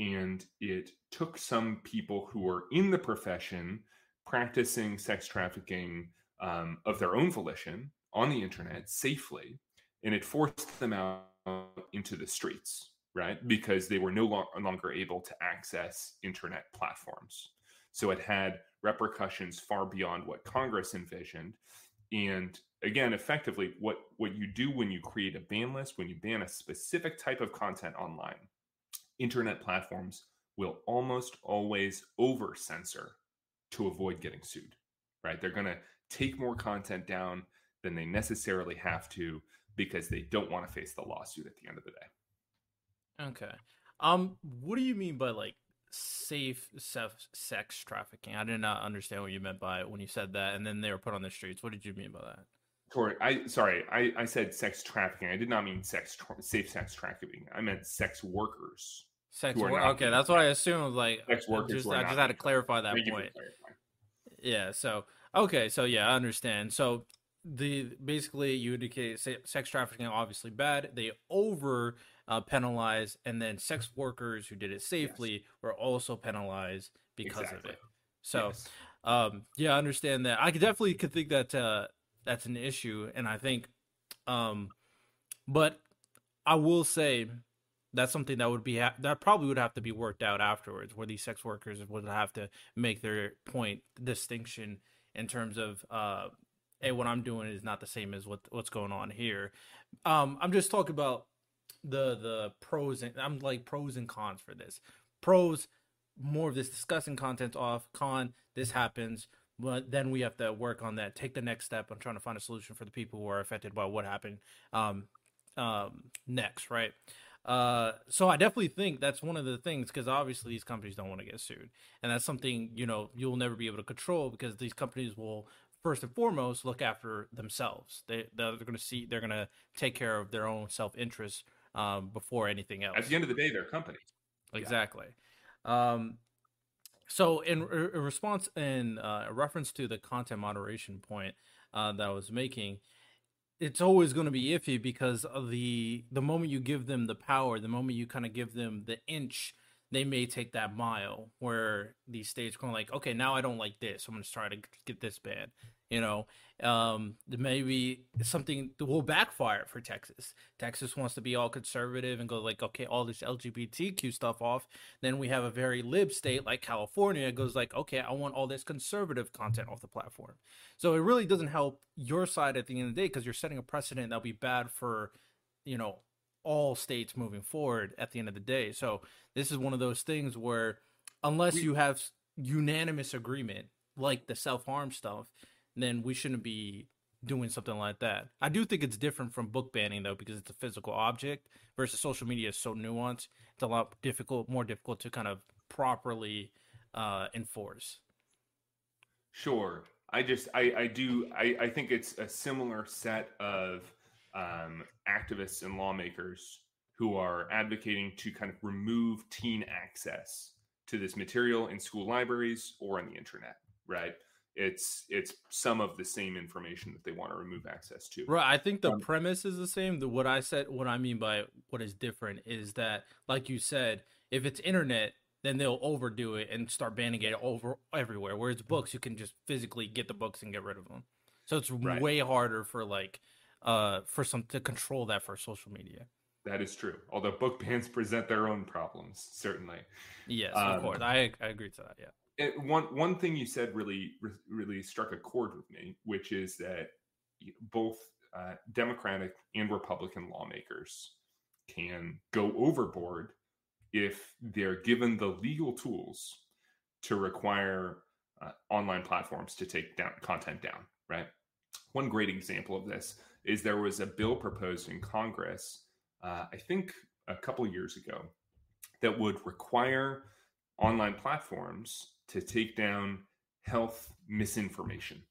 And it took some people who were in the profession practicing sex trafficking um, of their own volition on the internet safely, and it forced them out into the streets, right? Because they were no lo- longer able to access internet platforms. So it had repercussions far beyond what Congress envisioned. And again, effectively, what, what you do when you create a ban list, when you ban a specific type of content online, internet platforms will almost always over censor to avoid getting sued, right? They're going to take more content down than they necessarily have to because they don't want to face the lawsuit at the end of the day. Okay. Um, what do you mean by like safe sex trafficking? I did not understand what you meant by it when you said that, and then they were put on the streets. What did you mean by that? Sorry, I sorry, I, I said sex trafficking. I did not mean sex tra- safe sex trafficking. I meant sex workers. Sex work. Okay, that's what I assumed. Like sex workers. Just, I just had to clarify that point. Yeah. So okay. So yeah, I understand. So the basically you indicate sex trafficking obviously bad. They over uh, penalized, and then sex workers who did it safely yes. were also penalized because exactly. of it. So, yes. um, yeah, I understand that. I could definitely could think that uh, that's an issue, and I think, um, but I will say that's something that would be ha- that probably would have to be worked out afterwards, where these sex workers would have to make their point distinction in terms of uh, hey, what I'm doing is not the same as what what's going on here. Um, I'm just talking about the the pros and I'm like pros and cons for this. Pros, more of this discussing content off. Con, this happens, but then we have to work on that. Take the next step on trying to find a solution for the people who are affected by what happened um, um, next, right? Uh, so I definitely think that's one of the things because obviously these companies don't want to get sued, and that's something you know you'll never be able to control because these companies will first and foremost look after themselves. They they're going to see they're going to take care of their own self interest um, before anything else. At the end of the day, they're companies. Exactly. Yeah. Um, so in, in response in uh, reference to the content moderation point uh, that I was making, it's always going to be iffy because of the the moment you give them the power, the moment you kind of give them the inch they may take that mile where these states going like, okay, now I don't like this. I'm going to try to get this banned. You know, um, maybe something will backfire for Texas. Texas wants to be all conservative and go like, okay, all this LGBTQ stuff off. Then we have a very lib state like California goes like, okay, I want all this conservative content off the platform. So it really doesn't help your side at the end of the day because you're setting a precedent that'll be bad for, you know, all states moving forward at the end of the day. So this is one of those things where unless you have unanimous agreement like the self-harm stuff, then we shouldn't be doing something like that. I do think it's different from book banning though because it's a physical object versus social media is so nuanced. It's a lot difficult, more difficult to kind of properly uh, enforce. Sure. I just I I do I I think it's a similar set of um, activists and lawmakers who are advocating to kind of remove teen access to this material in school libraries or on the internet, right? It's it's some of the same information that they want to remove access to. Right. I think the um, premise is the same. The, what I said, what I mean by what is different is that, like you said, if it's internet, then they'll overdo it and start banning it over everywhere. Whereas books, you can just physically get the books and get rid of them. So it's right. way harder for like uh, for some to control that for social media. That is true. Although book bans present their own problems, certainly. Yes, um, of course. I I agree to that. Yeah. It, one one thing you said really really struck a chord with me, which is that both uh, Democratic and Republican lawmakers can go overboard if they're given the legal tools to require uh, online platforms to take down content down. Right. One great example of this is there was a bill proposed in Congress, uh, I think a couple years ago, that would require online platforms to take down health misinformation.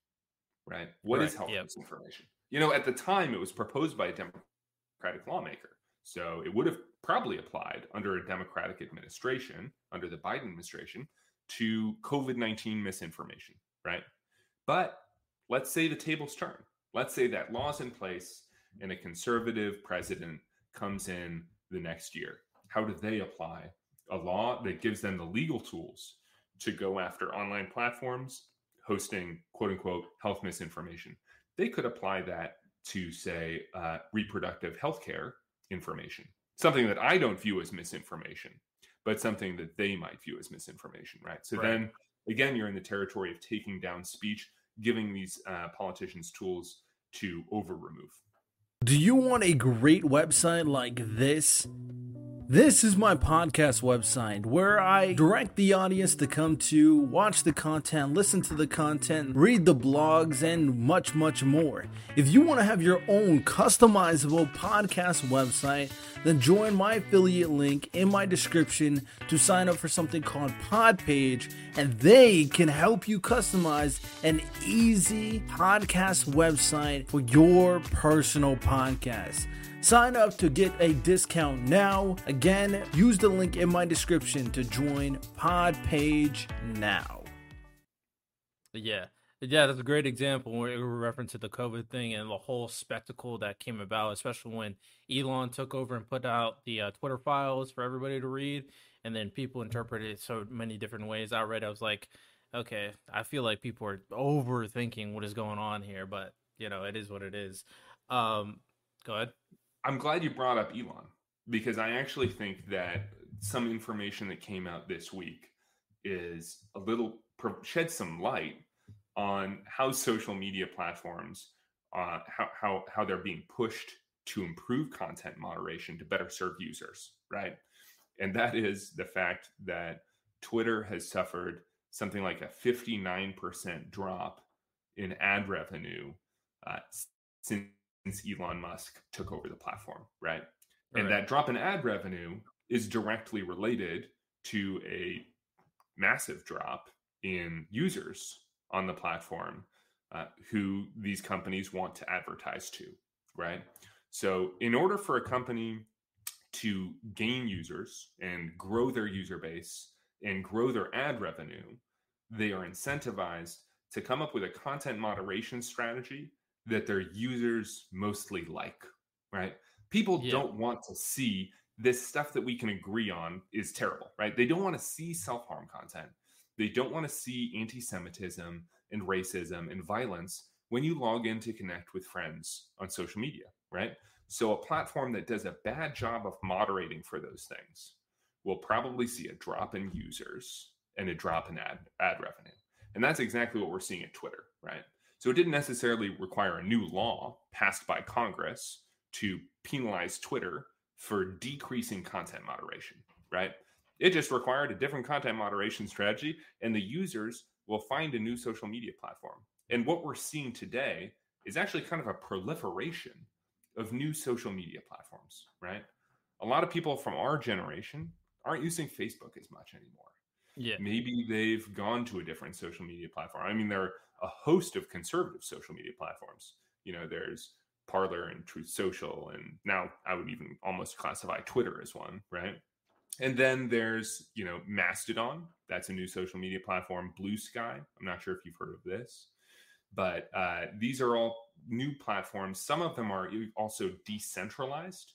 Right? What right. is health yep. misinformation? You know, at the time it was proposed by a Democratic lawmaker. So it would have probably applied under a Democratic administration, under the Biden administration, to COVID 19 misinformation, right? But let's say the tables turn. Let's say that law's in place and a conservative president comes in the next year. How do they apply a law that gives them the legal tools to go after online platforms hosting quote unquote health misinformation? They could apply that to, say, uh, reproductive health care information, something that I don't view as misinformation, but something that they might view as misinformation, right? So right. then again, you're in the territory of taking down speech, giving these uh, politicians tools to over remove. Do you want a great website like this? This is my podcast website where I direct the audience to come to watch the content, listen to the content, read the blogs, and much, much more. If you want to have your own customizable podcast website, then join my affiliate link in my description to sign up for something called Podpage, and they can help you customize an easy podcast website for your personal podcast. Sign up to get a discount now. Again, use the link in my description to join Podpage now. Yeah. Yeah, that's a great example where we reference to the COVID thing and the whole spectacle that came about, especially when Elon took over and put out the uh, Twitter files for everybody to read, and then people interpreted it so many different ways. I read, I was like, okay, I feel like people are overthinking what is going on here, but you know, it is what it is. Um, go ahead. I'm glad you brought up Elon because I actually think that some information that came out this week is a little shed some light on how social media platforms uh, how, how how they're being pushed to improve content moderation to better serve users right and that is the fact that twitter has suffered something like a 59% drop in ad revenue uh, since since Elon Musk took over the platform, right? And right. that drop in ad revenue is directly related to a massive drop in users on the platform uh, who these companies want to advertise to, right? So, in order for a company to gain users and grow their user base and grow their ad revenue, they are incentivized to come up with a content moderation strategy that their users mostly like, right? People yeah. don't want to see this stuff that we can agree on is terrible, right? They don't want to see self harm content. They don't want to see anti Semitism and racism and violence when you log in to connect with friends on social media, right? So, a platform that does a bad job of moderating for those things will probably see a drop in users and a drop in ad, ad revenue. And that's exactly what we're seeing at Twitter, right? So it didn't necessarily require a new law passed by Congress to penalize Twitter for decreasing content moderation, right? It just required a different content moderation strategy, and the users will find a new social media platform. And what we're seeing today is actually kind of a proliferation of new social media platforms, right? A lot of people from our generation aren't using Facebook as much anymore. Yeah. Maybe they've gone to a different social media platform. I mean, there a host of conservative social media platforms. You know, there's Parler and Truth Social, and now I would even almost classify Twitter as one, right? And then there's, you know, Mastodon. That's a new social media platform. Bluesky. I'm not sure if you've heard of this, but uh, these are all new platforms. Some of them are also decentralized.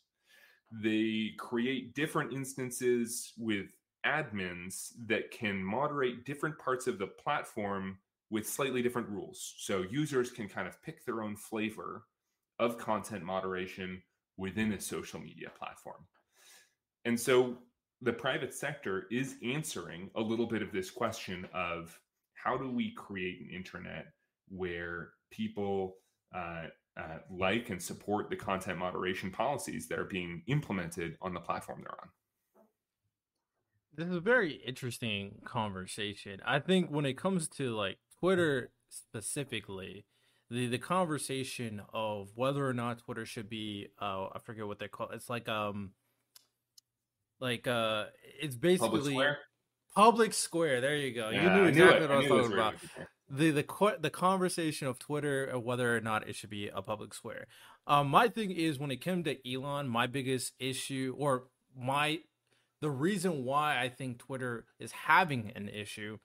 They create different instances with admins that can moderate different parts of the platform with slightly different rules. So users can kind of pick their own flavor of content moderation within a social media platform. And so the private sector is answering a little bit of this question of how do we create an internet where people uh, uh, like and support the content moderation policies that are being implemented on the platform they're on. This is a very interesting conversation. I think when it comes to like Twitter specifically, the the conversation of whether or not Twitter should be uh I forget what they call it. It's like um like uh it's basically Public Square. Public Square. There you go. Yeah, you knew exactly it. what I was talking about. The the the conversation of Twitter and whether or not it should be a public square. Um, my thing is when it came to Elon, my biggest issue or my the reason why I think Twitter is having an issue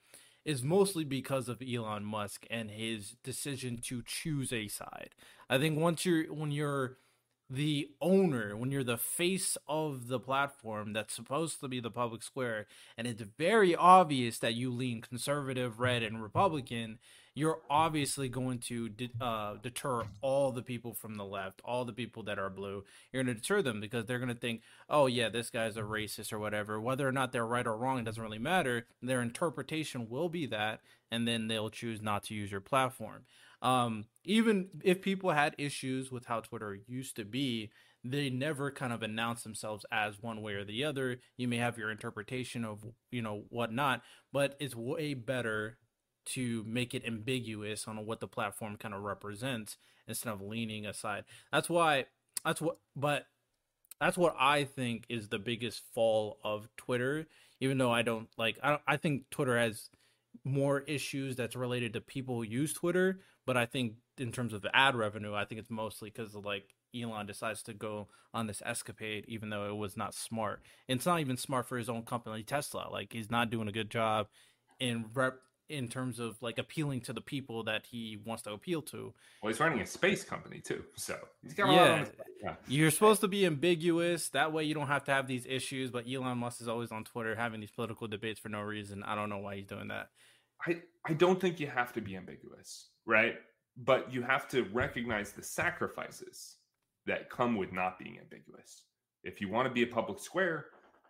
is mostly because of Elon Musk and his decision to choose a side. I think once you're when you're the owner, when you're the face of the platform that's supposed to be the public square, and it's very obvious that you lean conservative, red, and Republican, you're obviously going to de- uh, deter all the people from the left, all the people that are blue. You're going to deter them because they're going to think, oh, yeah, this guy's a racist or whatever. Whether or not they're right or wrong, it doesn't really matter. Their interpretation will be that, and then they'll choose not to use your platform. Um, even if people had issues with how Twitter used to be, they never kind of announce themselves as one way or the other. You may have your interpretation of, you know, whatnot, but it's way better to make it ambiguous on what the platform kind of represents instead of leaning aside. That's why that's what but that's what I think is the biggest fall of Twitter even though I don't like I I think Twitter has more issues that's related to people who use Twitter, but I think in terms of ad revenue, I think it's mostly cuz like Elon decides to go on this escapade even though it was not smart. And it's not even smart for his own company Tesla. Like he's not doing a good job in rep in terms of like appealing to the people that he wants to appeal to. Well, he's running a space company too, so he's got a lot on Yeah. his plate. Yeah. You're supposed to be ambiguous. That way you don't have to have these issues. But Elon Musk is always on Twitter having these political debates for no reason. I don't know why he's doing that. I, I don't think you have to be ambiguous, right? But you have to recognize the sacrifices that come with not being ambiguous. If you want to be a public square,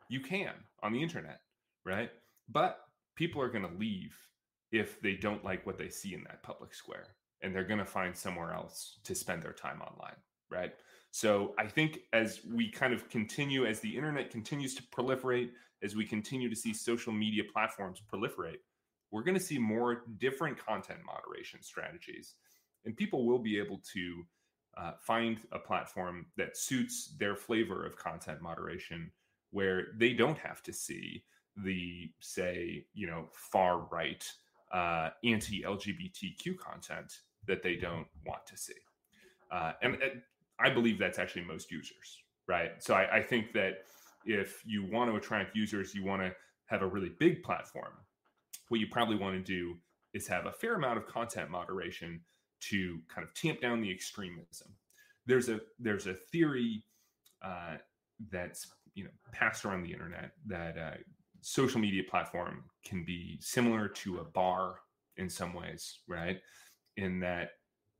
you can on the internet, right? But people are going to leave if they don't like what they see in that public square and they're going to find somewhere else to spend their time online, right? So I think as we kind of continue, as the internet continues to proliferate, as we continue to see social media platforms proliferate, we're going to see more different content moderation strategies. And people will be able to uh, find a platform that suits their flavor of content moderation where they don't have to see the, say, you know, far right uh, anti LGBTQ content that they don't want to see. Uh, and, and I believe that's actually most users, right? So I, I think that if you want to attract users, you want to have a really big platform what you probably want to do is have a fair amount of content moderation to kind of tamp down the extremism. There's a there's a theory uh, that's you know passed around the internet that uh, social media platform can be similar to a bar in some ways, right? In that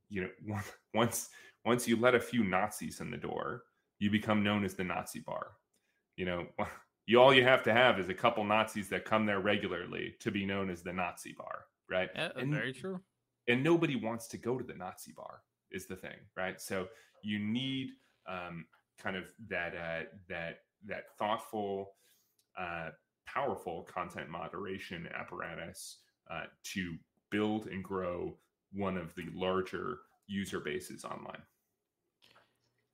you know [laughs] once once you let a few Nazis in the door, you become known as the Nazi bar. You know, you [laughs] all you have to have is a couple Nazis that come there regularly to be known as the Nazi bar, right? Yeah, and, very true. and nobody wants to go to the Nazi bar is the thing, right? So you need um, kind of that uh, that that thoughtful, uh, powerful content moderation apparatus uh, to build and grow one of the larger user bases online.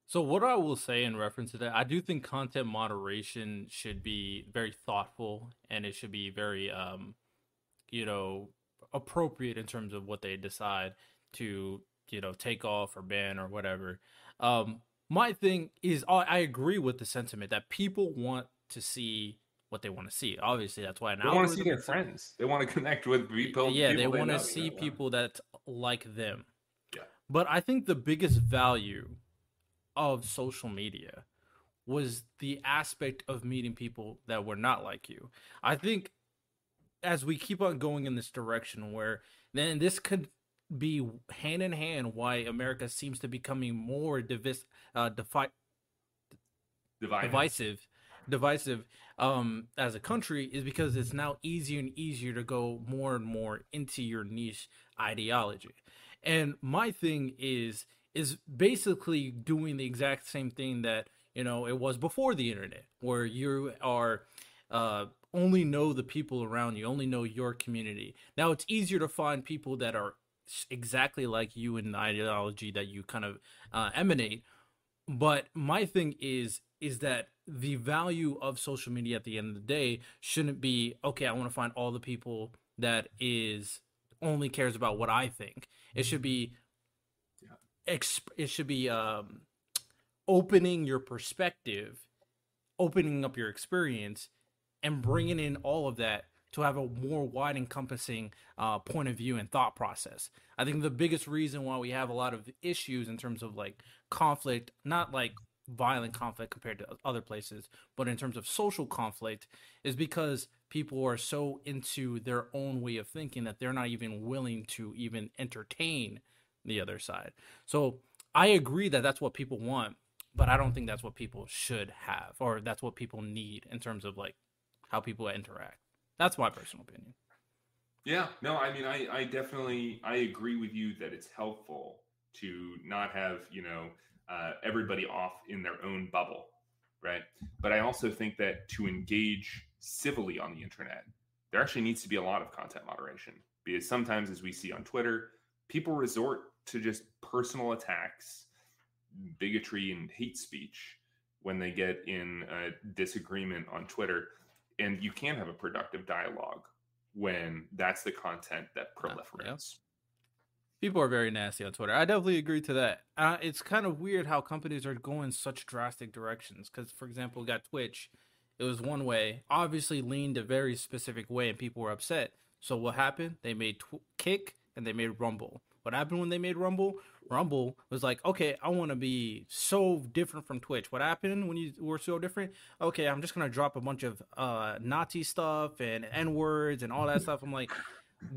So what I will say in reference to that, I do think content moderation should be very thoughtful and it should be very um you know appropriate in terms of what they decide to, you know, take off or ban or whatever. Um my thing is I I agree with the sentiment that people want to see what they want to see. Obviously, that's why an They want to see their friends. They want to [laughs] connect with people. yeah, people they want to see uh, people that like them. Yeah. But I think the biggest value of social media was the aspect of meeting people that were not like you. I think as we keep on going in this direction where then this could be hand in hand why America seems to be becoming more divis- uh, defi- divisive divisive um as a country is because it's now easier and easier to go more and more into your niche ideology. And my thing is is basically doing the exact same thing that you know it was before the internet where you are uh only know the people around you only know your community. Now it's easier to find people that are exactly like you in the ideology that you kind of uh, emanate. But my thing is is that the value of social media at the end of the day shouldn't be okay i want to find all the people that is only cares about what i think it should be Yeah. exp- it should be um opening your perspective opening up your experience and bringing in all of that to have a more wide encompassing uh, point of view and thought process. I think the biggest reason why we have a lot of issues in terms of like conflict, not like violent conflict compared to other places, but in terms of social conflict, is because people are so into their own way of thinking that they're not even willing to even entertain the other side. So I agree that that's what people want, but I don't think that's what people should have or that's what people need in terms of like how people interact. That's my personal opinion. Yeah, no, I mean, I, I definitely, I agree with you that it's helpful to not have, you know, uh, everybody off in their own bubble, right? But I also think that to engage civilly on the internet, there actually needs to be a lot of content moderation because sometimes, as we see on Twitter, people resort to just personal attacks, bigotry, and hate speech when they get in a disagreement on Twitter. And you can't have a productive dialogue when that's the content that proliferates. People are very nasty on Twitter. I definitely agree to that. Uh, it's kind of weird how companies are going such drastic directions. Because, for example, got Twitch. It was one way, obviously leaned a very specific way, and people were upset. So what happened? They made tw- Kick and they made Rumble. What happened when they made Rumble? Rumble was like, okay, I want to be so different from Twitch. What happened when you were so different? Okay, I'm just gonna drop a bunch of uh, Nazi stuff and N words and all that stuff. I'm like,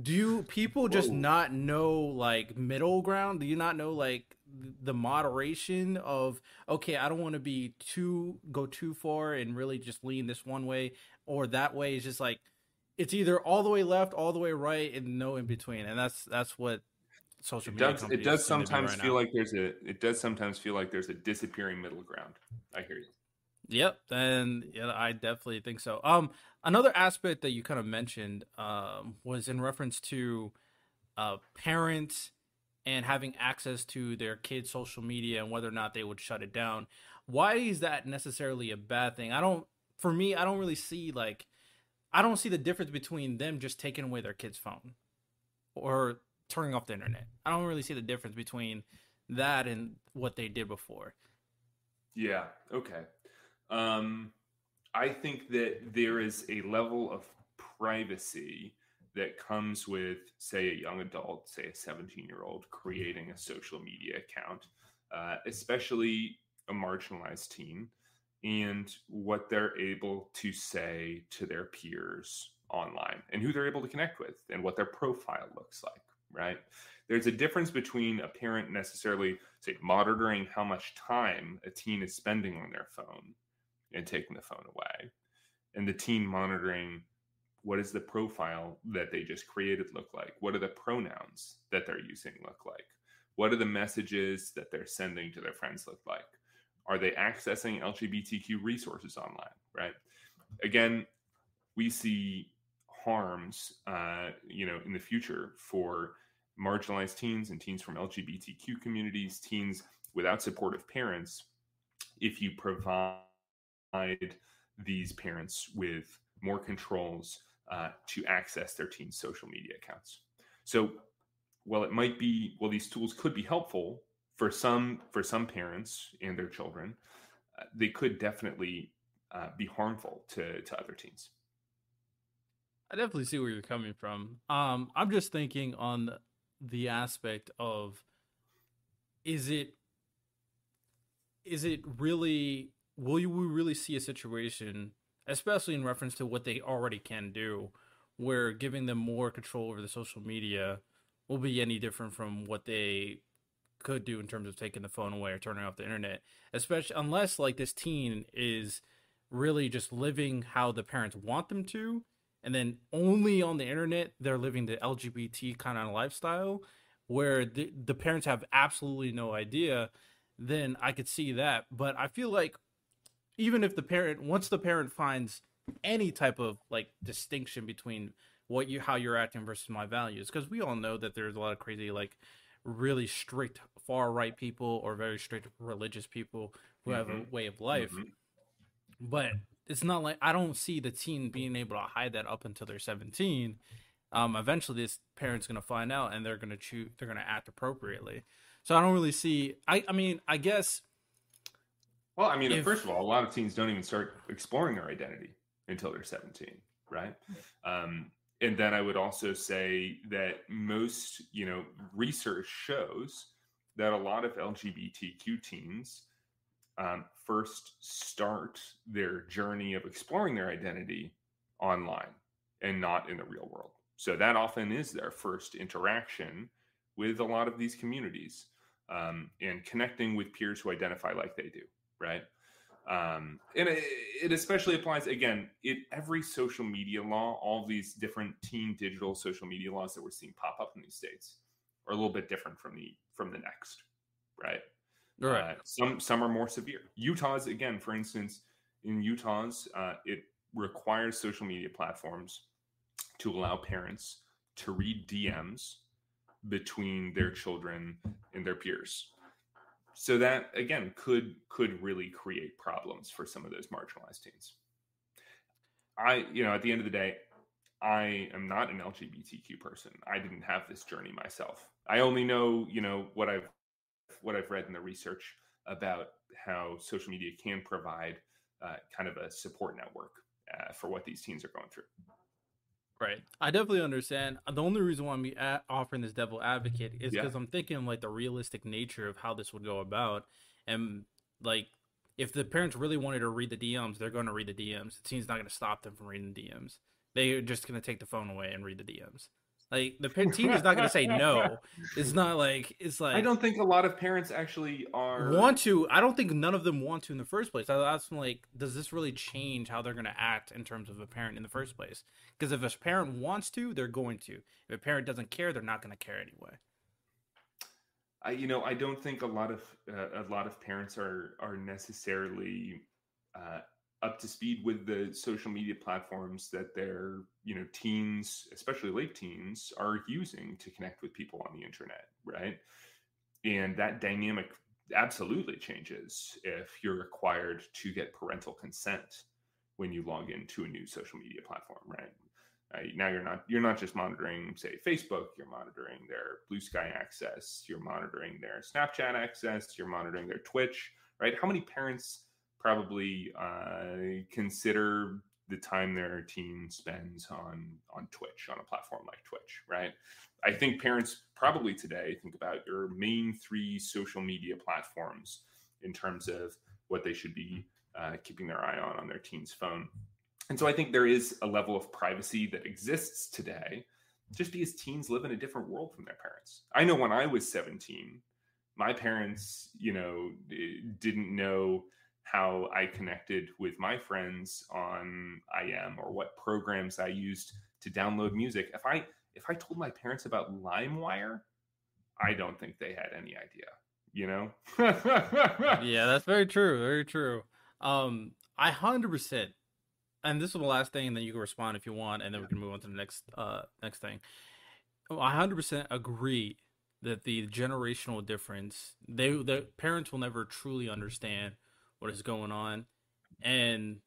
do people just Whoa. not know like middle ground? Do you not know like the moderation of okay, I don't want to be too go too far and really just lean this one way or that way? It's just like it's either all the way left, all the way right, and no in between. And that's that's what social It media does. It does to be sometimes right feel now. like there's a. It does sometimes feel like there's a disappearing middle ground. I hear you. Yep, and yeah, I definitely think so. Um, another aspect that you kind of mentioned um, was in reference to uh, parents and having access to their kids' social media and whether or not they would shut it down. Why is that necessarily a bad thing? I don't. For me, I don't really see like, I don't see the difference between them just taking away their kid's phone or turning off the internet. I don't really see the difference between that and what they did before. Yeah. Okay. Um, I think that there is a level of privacy that comes with, say, a young adult, say a 17 year old, creating a social media account, uh, especially a marginalized teen, and what they're able to say to their peers online and who they're able to connect with and what their profile looks like, right? There's a difference between a parent necessarily, say, monitoring how much time a teen is spending on their phone and taking the phone away, and the teen monitoring what does the profile that they just created look like? What are the pronouns that they're using look like? What are the messages that they're sending to their friends look like? Are they accessing LGBTQ resources online? Right. Again, we see harms, uh, you know, in the future for marginalized teens and teens from LGBTQ communities, teens without supportive parents, if you provide these parents with more controls uh, to access their teens' social media accounts. So, while it might be, well, these tools could be helpful for some for some parents and their children, uh, they could definitely uh, be harmful to to other teens. I definitely see where you're coming from. Um, I'm just thinking on the aspect of is it is it really will you really see a situation, especially in reference to what they already can do, where giving them more control over the social media will be any different from what they could do in terms of taking the phone away or turning off the internet, especially unless like this teen is really just living how the parents want them to and then only on the internet they're living the LGBT kind of lifestyle where the, the parents have absolutely no idea, then I could see that. But I feel like even if the parent once the parent finds any type of like distinction between what you how you're acting versus my values, because we all know that there's a lot of crazy like really strict far right people or very strict religious people who have a Mhm. way of life Mhm. but it's not like I don't see the teen being able to hide that up until they're 17. Um, eventually, this parent's gonna find out, and they're gonna choose. They're gonna act appropriately. So I don't really see. I I mean, I guess. Well, I mean, if, first of all, a lot of teens don't even start exploring their identity until they're 17, right? Um, and then I would also say that most, you know, research shows that a lot of LGBTQ teens um, first start their journey of exploring their identity online and not in the real world. So that often is their first interaction with a lot of these communities um, and connecting with peers who identify like they do, right? Um, and it, it, especially applies again in every social media law. All these different teen digital social media laws that we're seeing pop up in these states are a little bit different from the from the next, right? Right. Uh, some some are more severe. Utah's again, for instance, in Utah's, uh, it requires social media platforms to allow parents to read DMs between their children and their peers. So that again could could really create problems for some of those marginalized teens. I, you know, at the end of the day, I am not an LGBTQ person. I didn't have this journey myself. I only know, you know, what I've what I've read in the research about how social media can provide uh, kind of a support network uh, for what these teens are going through. Right. I definitely understand. Uh, the only reason why I'm offering this devil advocate is because yeah. I'm thinking like the realistic nature of how this would go about. And like, if the parents really wanted to read the DMs, they're going to read the DMs. The team's not going to stop them from reading the DMs. They're just going to take the phone away and read the DMs. Like the team is not going to say no. It's not like it's like I don't think a lot of parents actually are want to. I don't think none of them want to in the first place. I asked them like, does this really change how they're going to act in terms of a parent in the first place? Because if a parent wants to, they're going to. If a parent doesn't care, they're not going to care anyway. I, you know, I don't think a lot of uh, a lot of parents are are necessarily uh, up to speed with the social media platforms that their you know teens especially late teens are using to connect with people on the internet right? And that dynamic absolutely changes if you're required to get parental consent when you log into a new social media platform right? Uh, now you're not you're not just monitoring say facebook you're monitoring their Bluesky access you're monitoring their snapchat access you're monitoring their twitch right? How many parents probably uh, consider the time their teen spends on on Twitch on a platform like Twitch, right? I think parents probably today think about your main three social media platforms in terms of what they should be uh, keeping their eye on on their teen's phone. And so I think there is a level of privacy that exists today just because teens live in a different world from their parents. I know when I was 17, my parents, you know, didn't know how I connected with my friends on IM or what programs I used to download music. If I if I told my parents about LimeWire, I don't think they had any idea. You know? [laughs] yeah, that's very true. Very true. Um, I hundred percent. And this is the last thing, and then you can respond if you want, and then we can move on to the next uh next thing. I hundred percent agree that the generational difference, they the parents will never truly understand what is going on. And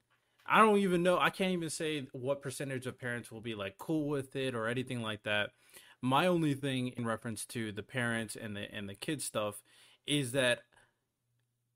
I don't even know, I can't even say what percentage of parents will be like cool with it or anything like that. My only thing in reference to the parents and the and the kids stuff is that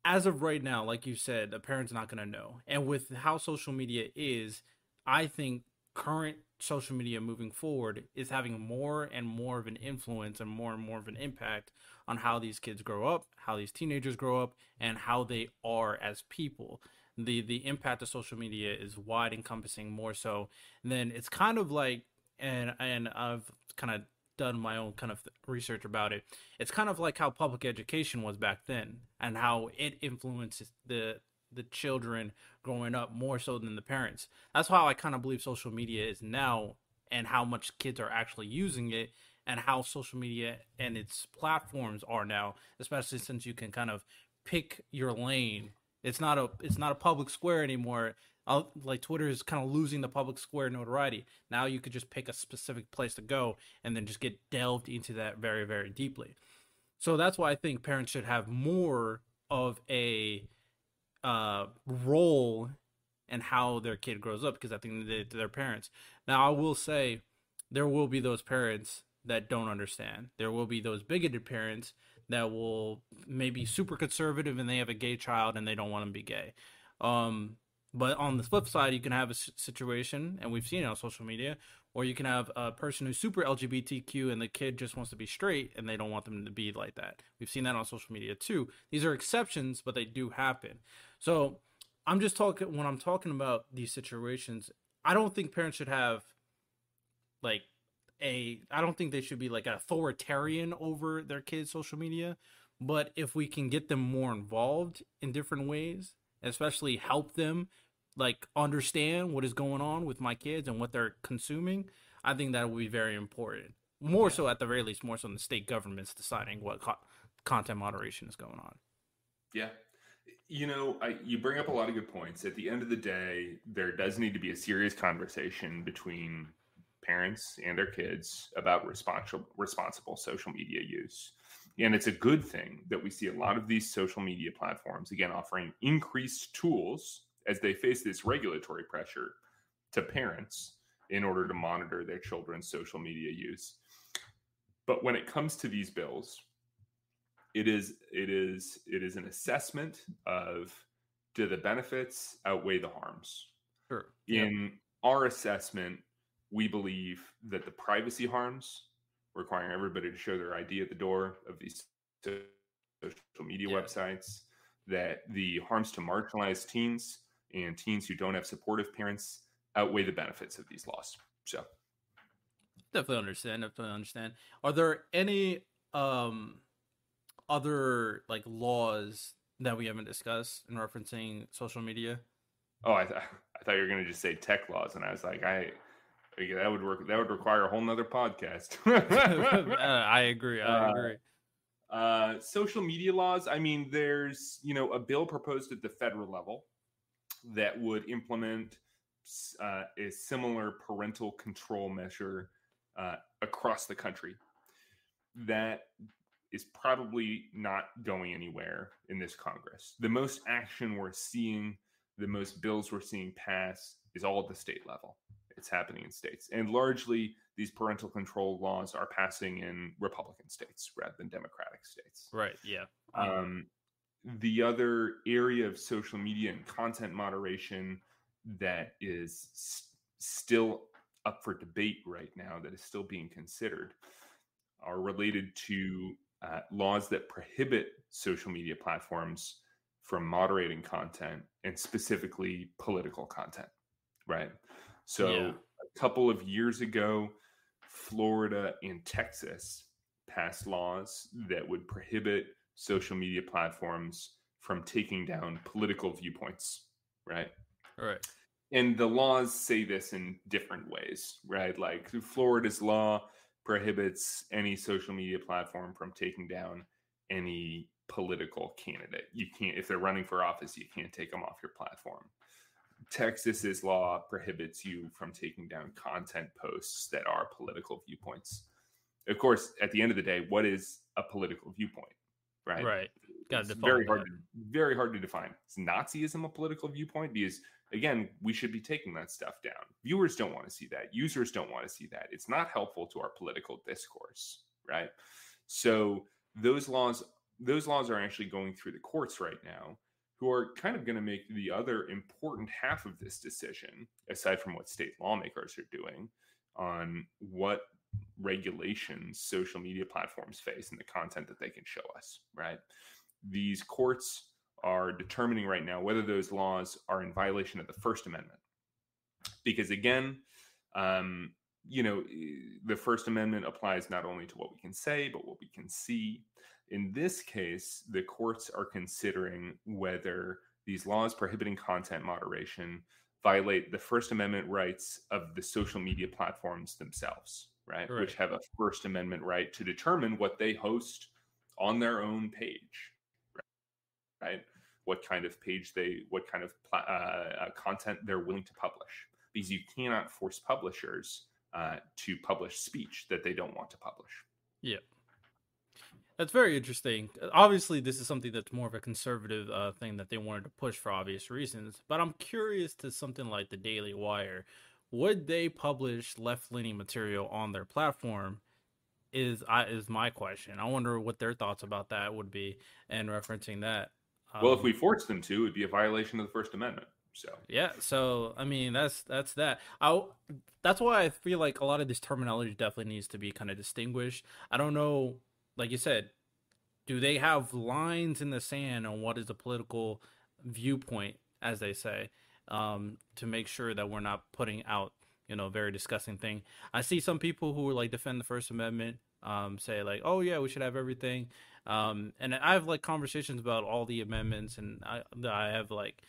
as of right now, like you said, the parent's not going to know. And with how social media is, I think current social media moving forward is having more and more of an influence and more and more of an impact on how these kids grow up, how these teenagers grow up, and how they are as people. The the impact of social media is wide encompassing more so than it's kind of like and and I've kind of done my own kind of research about it. It's kind of like how public education was back then and how it influences the the children growing up more so than the parents. That's how I kind of believe social media is now and how much kids are actually using it and how social media and its platforms are now, especially since you can kind of pick your lane. It's not a it's not a public square anymore. I'll, like Twitter is kind of losing the public square notoriety. Now you could just pick a specific place to go and then just get delved into that very very deeply. So that's why I think parents should have more of a uh, role and how their kid grows up because I think they, their parents. Now, I will say there will be those parents that don't understand. There will be those bigoted parents that will maybe super conservative and they have a gay child and they don't want them to be gay. Um, but on the flip side, you can have a situation, and we've seen it on social media, or you can have a person who's super LGBTQ and the kid just wants to be straight and they don't want them to be like that. We've seen that on social media too. These are exceptions, but they do happen. So I'm just talking when I'm talking about these situations, I don't think parents should have like a I don't think they should be like authoritarian over their kids' social media. But if we can get them more involved in different ways, especially help them like understand what is going on with my kids and what they're consuming, I think that will be very important. More so, at the very least, more so than the state governments deciding what co- content moderation is going on. Yeah, you know, I, you bring up a lot of good points. At the end of the day, there does need to be a serious conversation between parents and their kids about responsible responsible social media use. And it's a good thing that we see a lot of these social media platforms again offering increased tools as they face this regulatory pressure to parents in order to monitor their children's social media use. But when it comes to these bills, it is it is it is an assessment of do the benefits outweigh the harms. Sure. In yep. our assessment, we believe that the privacy harms, requiring everybody to show their ID at the door of these social media yeah. websites, that the harms to marginalized teens and teens who don't have supportive parents outweigh the benefits of these laws. So definitely understand, definitely understand. Are there any um other like laws that we haven't discussed in referencing social media? Oh, I, th- I thought you were going to just say tech laws, and I was like, I that would work. That would require a whole nother podcast. [laughs] uh, I agree. I uh, agree. Uh, uh, social media laws. I mean, there's you know a bill proposed at the federal level that would implement uh, a similar parental control measure uh, across the country. That is probably not going anywhere in this Congress. The most action we're seeing, the most bills we're seeing pass is all at the state level. It's happening in states. And largely, these parental control laws are passing in Republican states rather than Democratic states. Right. Yeah. Um, the other area of social media and content moderation that is s- still up for debate right now, that is still being considered, are related to uh, laws that prohibit social media platforms from moderating content and specifically political content, right? So, yeah. a couple of years ago, Florida and Texas passed laws that would prohibit social media platforms from taking down political viewpoints, right? Right. And the laws say this in different ways, right? Like Florida's law prohibits any social media platform from taking down any political candidate. You can't, if they're running for office, you can't take them off your platform. Texas's law prohibits you from taking down content posts that are political viewpoints. Of course, at the end of the day, what is a political viewpoint? Right. Right. Got. Very hard. To, very hard to define. Is Nazism a political viewpoint? Because again, we should be taking that stuff down. Viewers don't want to see that. Users don't want to see that. It's not helpful to our political discourse, right? So those laws, those laws are actually going through the courts right now, who are kind of going to make the other important half of this decision, aside from what state lawmakers are doing, on what regulations social media platforms face and the content that they can show us, right? These courts are determining right now whether those laws are in violation of the First Amendment. Because again, um, you know, the First Amendment applies not only to what we can say, but what we can see. In this case, the courts are considering whether these laws prohibiting content moderation violate the First Amendment rights of the social media platforms themselves, right? right? Which have a First Amendment right to determine what they host on their own page, right? What kind of page they, what kind of uh, uh, content they're willing to publish, because you cannot force publishers uh, to publish speech that they don't want to publish. Yeah. That's very interesting. Obviously, this is something that's more of a conservative uh, thing that they wanted to push for obvious reasons. But I'm curious to something like the Daily Wire. Would they publish left leaning material on their platform? Is I is my question. I wonder what their thoughts about that would be, and referencing that. Well, if we um, forced them to, it'd be a violation of the First Amendment. So yeah, so I mean that's that's that. I that's why I feel like a lot of this terminology definitely needs to be kind of distinguished. I don't know, like you said, do they have lines in the sand on what is a political viewpoint, as they say, um, to make sure that we're not putting out you know very disgusting thing. I see some people who like defend the First Amendment um, say like, oh yeah, we should have everything. Um, and I have like conversations about all the amendments, and I I have like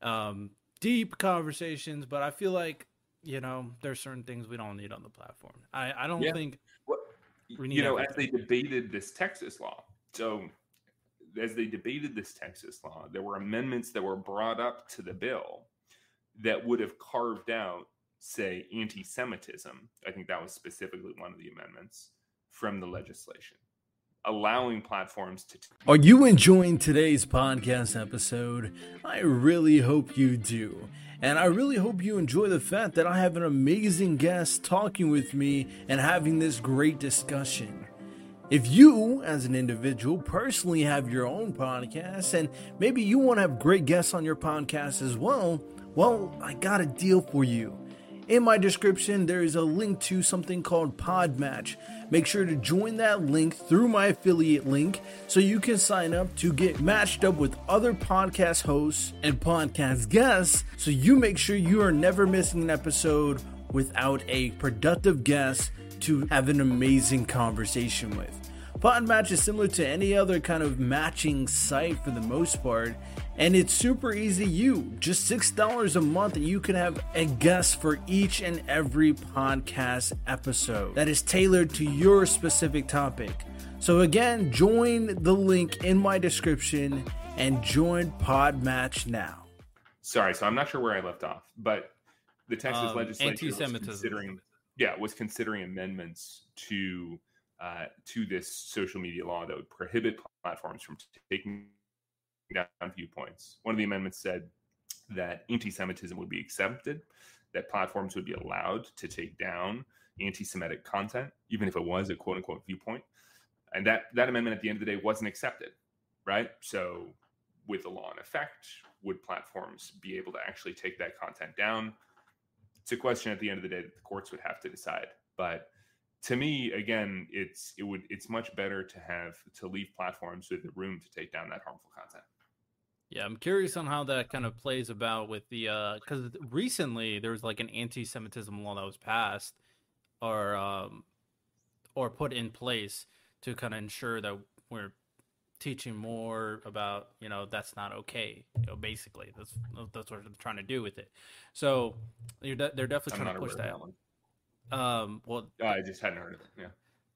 um, deep conversations, but I feel like you know there's certain things we don't need on the platform. I I don't yeah. think well. You know, everything. as they debated this Texas law, so as they debated this Texas law, there were amendments that were brought up to the bill that would have carved out, say, anti-Semitism. I think that was specifically one of the amendments from the legislation allowing platforms to. Are you enjoying today's podcast episode? I really hope you do. And I really hope you enjoy the fact that I have an amazing guest talking with me and having this great discussion. If you, as an individual, personally have your own podcast and maybe you want to have great guests on your podcast as well, well, I got a deal for you. In my description, there is a link to something called Podmatch. Make sure to join that link through my affiliate link so you can sign up to get matched up with other podcast hosts and podcast guests so you make sure you are never missing an episode without a productive guest to have an amazing conversation with. Podmatch is similar to any other kind of matching site for the most part and it's super easy. You just $6 a month and you can have a guest for each and every podcast episode that is tailored to your specific topic. So again join the link in my description and join podmatch now. Sorry so i'm not sure where i left off but the texas um, legislature was considering yeah was considering amendments to uh, to this social media law that would prohibit platforms from taking down viewpoints. One of the amendments said that anti Semitism would be accepted, that platforms would be allowed to take down anti Semitic content, even if it was a quote unquote viewpoint. And that, that amendment at the end of the day wasn't accepted, right? So, with the law in effect, would platforms be able to actually take that content down? It's a question at the end of the day that the courts would have to decide. But to me, again, it's it would it's much better to have to leave platforms with the room to take down that harmful content. Yeah, I'm curious on how that kind of plays about with the because uh, recently there was like an anti-Semitism law that was passed or um, or put in place to kind of ensure that we're teaching more about you know that's not okay. You know, basically that's that's what they're trying to do with it. So de- they're definitely trying to push that. Um, well, oh, I just hadn't heard of it. Yeah.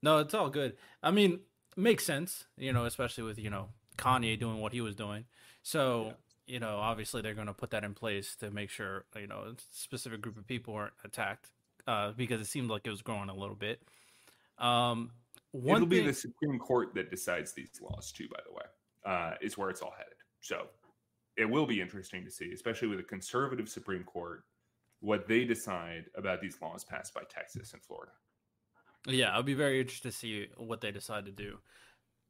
No, it's all good. I mean, makes sense. You know, especially with you know Kanye doing what he was doing. So, yeah. you know, obviously they're going to put that in place to make sure, you know, a specific group of people aren't attacked uh, because it seemed like it was growing a little bit. Um, one It'll thing... be the Supreme Court that decides these laws, too, by the way, uh, is where it's all headed. So it will be interesting to see, especially with a conservative Supreme Court, what they decide about these laws passed by Texas and Florida. Yeah, I'll be very interested to see what they decide to do.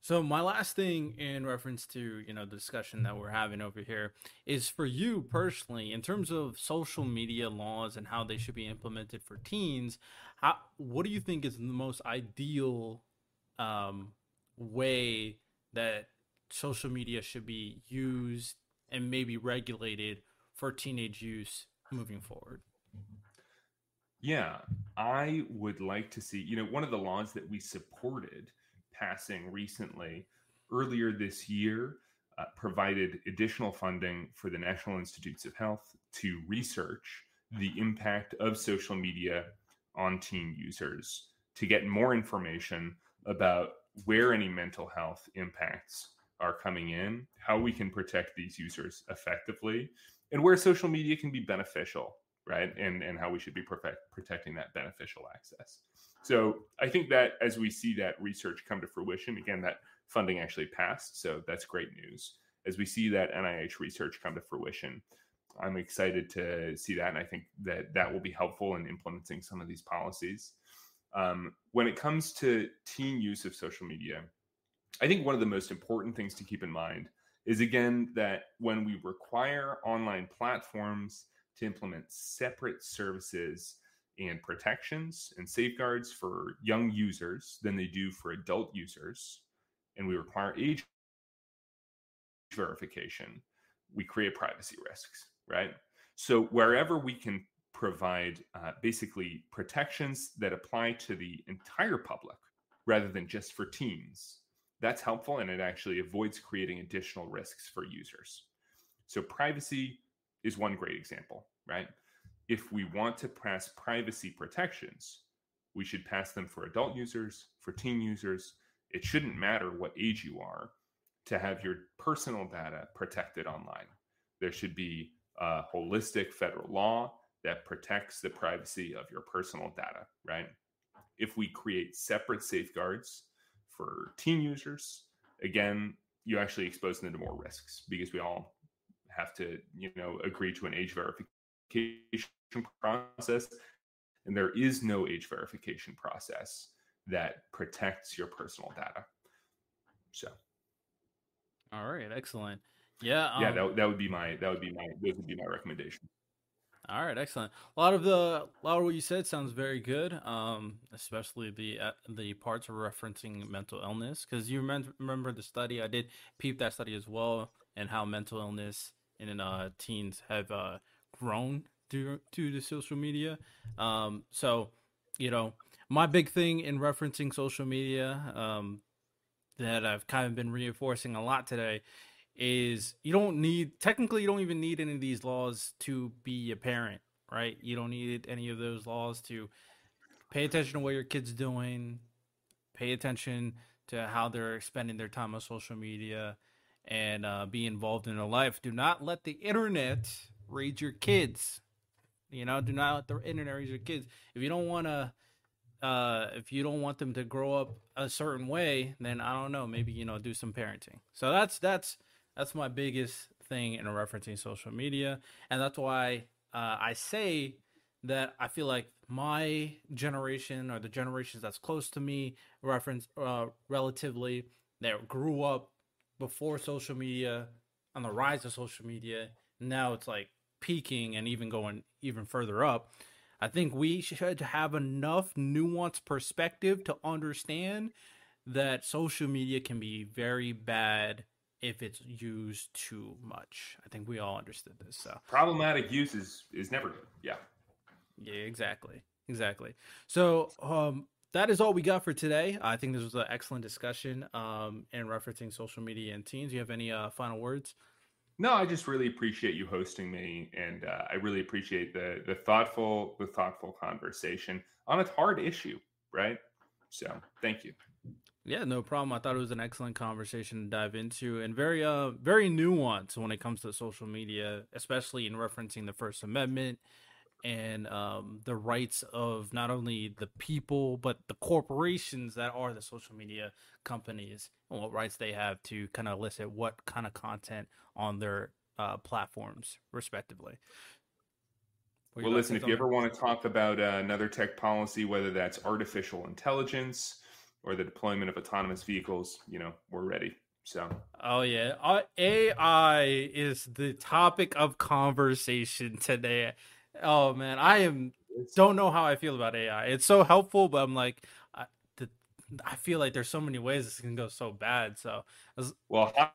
So my last thing in reference to, you know, the discussion that we're having over here is for you personally in terms of social media laws and how they should be implemented for teens, how what do you think is the most ideal um, way that social media should be used and maybe regulated for teenage use moving forward? Yeah, I would like to see, you know, one of the laws that we supported passing recently, earlier this year, uh, provided additional funding for the National Institutes of Health to research the impact of social media on teen users to get more information about where any mental health impacts are coming in, how we can protect these users effectively, and where social media can be beneficial right? And and how we should be perfect, protecting that beneficial access. So I think that as we see that research come to fruition, again, that funding actually passed, so that's great news. As we see that NIH research come to fruition, I'm excited to see that, and I think that that will be helpful in implementing some of these policies. Um, when it comes to teen use of social media, I think one of the most important things to keep in mind is again that when we require online platforms to implement separate services and protections and safeguards for young users than they do for adult users, and we require age verification, we create privacy risks, right? So wherever we can provide uh, basically protections that apply to the entire public rather than just for teens, that's helpful and it actually avoids creating additional risks for users. So privacy is one great example, right? If we want to pass privacy protections, we should pass them for adult users, for teen users. It shouldn't matter what age you are to have your personal data protected online. There should be a holistic federal law that protects the privacy of your personal data, right? If we create separate safeguards for teen users, again, you actually expose them to more risks because we all have to, you know, agree to an age verification process. And there is no age verification process that protects your personal data. So all right, excellent. Yeah, um, yeah, that, that would be my that would be my those would be my recommendation. All right, excellent. A lot of the a lot of what you said sounds very good. Um, especially the uh, the parts of referencing mental illness because you remember remember the study I did peep that study as well and how mental illness in uh, teens have uh, grown due to the social media. Um, so you know my big thing in referencing social media um, that I've kind of been reinforcing a lot today is you don't need technically you don't even need any of these laws to be a parent, right? You don't need any of those laws to pay attention to what your kid's doing, pay attention to how they're spending their time on social media, and uh, be involved in their life. Do not let the internet raise your kids. You know, do not let the internet raise your kids. If you don't want to uh, if you don't want them to grow up a certain way, then I don't know, maybe you know, do some parenting. So that's that's that's my biggest thing in referencing social media, and that's why uh, I say that I feel like my generation or the generations that's close to me, reference uh, relatively, that grew up before social media, on the rise of social media. Now it's like peaking and even going even further up. I think we should have enough nuanced perspective to understand that social media can be very bad if it's used too much. I think we all understood this. So problematic use is is never good. Yeah. Yeah, exactly. Exactly. So um that is all we got for today. I think this was an excellent discussion um in referencing social media and teens. Do you have any uh final words? No, I just really appreciate you hosting me, and uh, I really appreciate the the thoughtful the thoughtful conversation on a hard issue, right? So, thank you. Yeah, no problem. I thought it was an excellent conversation to dive into, and very uh very nuanced when it comes to social media, especially in referencing the First Amendment and um, the rights of not only the people but the corporations that are the social media companies and what rights they have to kind of elicit what kind of content on their uh, platforms, respectively. Well, listen, if you ever want to talk about uh, another tech policy, whether that's artificial intelligence or the deployment of autonomous vehicles, you know, we're ready. So, oh yeah, uh, AI is the topic of conversation today. Oh man, I am don't know how I feel about AI. It's so helpful, but I'm like, I, the, I feel like there's so many ways this can go so bad. So, was, well, hot,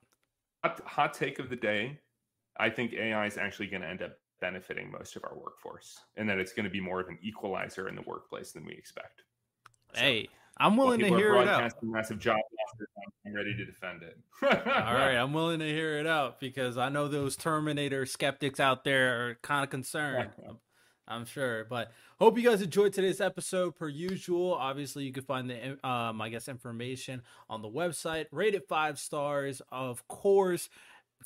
hot, hot take of the day. I think AI is actually going to end up benefiting most of our workforce, and that it's going to be more of an equalizer in the workplace than we expect. So, hey, I'm willing to hear it out. Massive job I'm ready to defend it. [laughs] All right, I'm willing to hear it out because I know those Terminator skeptics out there are kind of concerned. [laughs] I'm sure, but hope you guys enjoyed today's episode. Per usual, obviously you can find the um, I guess information on the website. Rate it five stars, of course.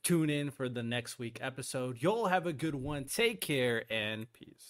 Tune in for the next week episode. Y'all have a good one. Take care and peace.